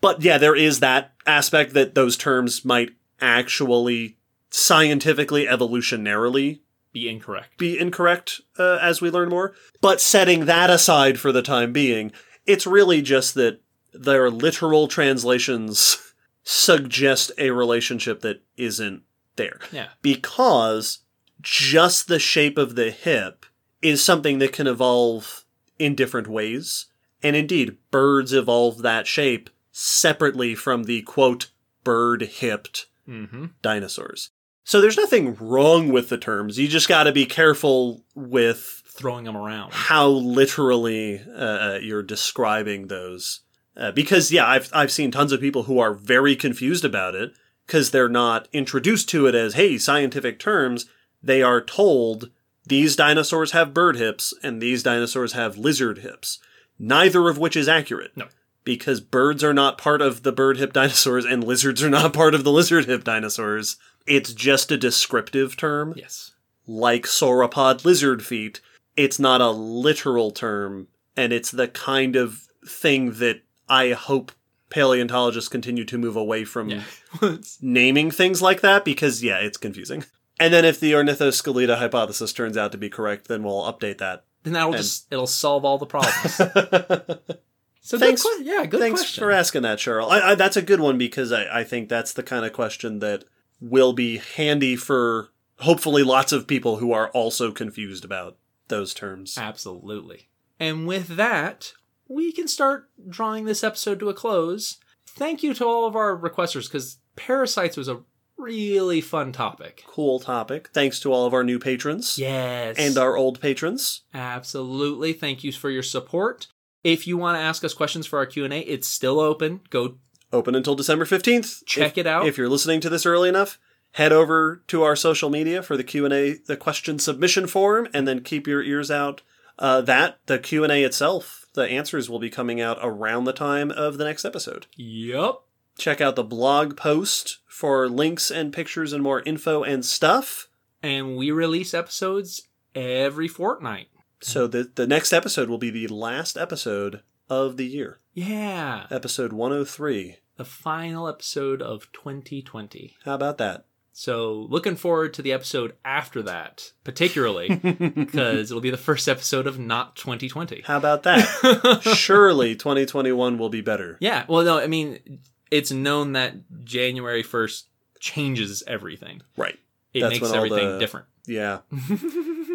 But yeah, there is that aspect that those terms might actually scientifically, evolutionarily Be incorrect. be incorrect uh, as we learn more. But setting that aside for the time being, it's really just that their literal translations suggest a relationship that isn't there. Yeah. Because just the shape of the hip is something that can evolve in different ways. And indeed, birds evolve that shape separately from the quote, bird hipped Mm-hmm. dinosaurs. So there's nothing wrong with the terms. You just got to be careful with Throwing them around. how literally uh, you're describing those. Uh, because yeah, I've I've seen tons of people who are very confused about it because they're not introduced to it as hey scientific terms. They are told these dinosaurs have bird hips and these dinosaurs have lizard hips. Neither of which is accurate. No. Because birds are not part of the bird hip dinosaurs and lizards are not part of the lizard hip dinosaurs. It's just a descriptive term Yes. like sauropod lizard feet. It's not a literal term, and it's the kind of thing that I hope paleontologists continue to move away from Yeah. naming things like that because, yeah, it's confusing. And then if the Ornithoscelida hypothesis turns out to be correct, then we'll update that. then that'll And- just it'll solve all the problems. So Thanks- Good yeah, good Thanks question. for asking that, Cheryl. I, I, that's a good one because I, I think that's the kind of question that will be handy for hopefully lots of people who are also confused about those terms. Absolutely. And with that, we can start drawing this episode to a close. Thank you to all of our requesters because parasites was a really fun topic. cool topic. Thanks to all of our new patrons Yes. and our old patrons. Absolutely. Thank you for your support. If you want to ask us questions for our Q&A, it's still open. Go Open until December 15th. Check If- it out. If you're listening to this early enough, head over to our social media for the Q&A, the question submission form, and then keep your ears out. Uh, that, the Q&A itself, the answers will be coming out around the time of the next episode. Yup. Check out the blog post for links and pictures and more info and stuff. And we release episodes every fortnight. So the, the next episode will be the last episode of the year. Yeah. Episode 103. The final episode of 2020. How about that? So, looking forward to the episode after that, particularly because it'll be the first episode of not 2020. How about that? Surely 2021 will be better. yeah, well, no, I mean, it's known that January 1st changes everything. Right. It That's makes everything the- different. Yeah.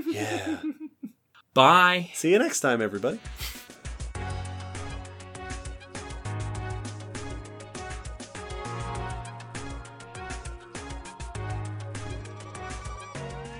Yeah. Bye. See you next time, everybody.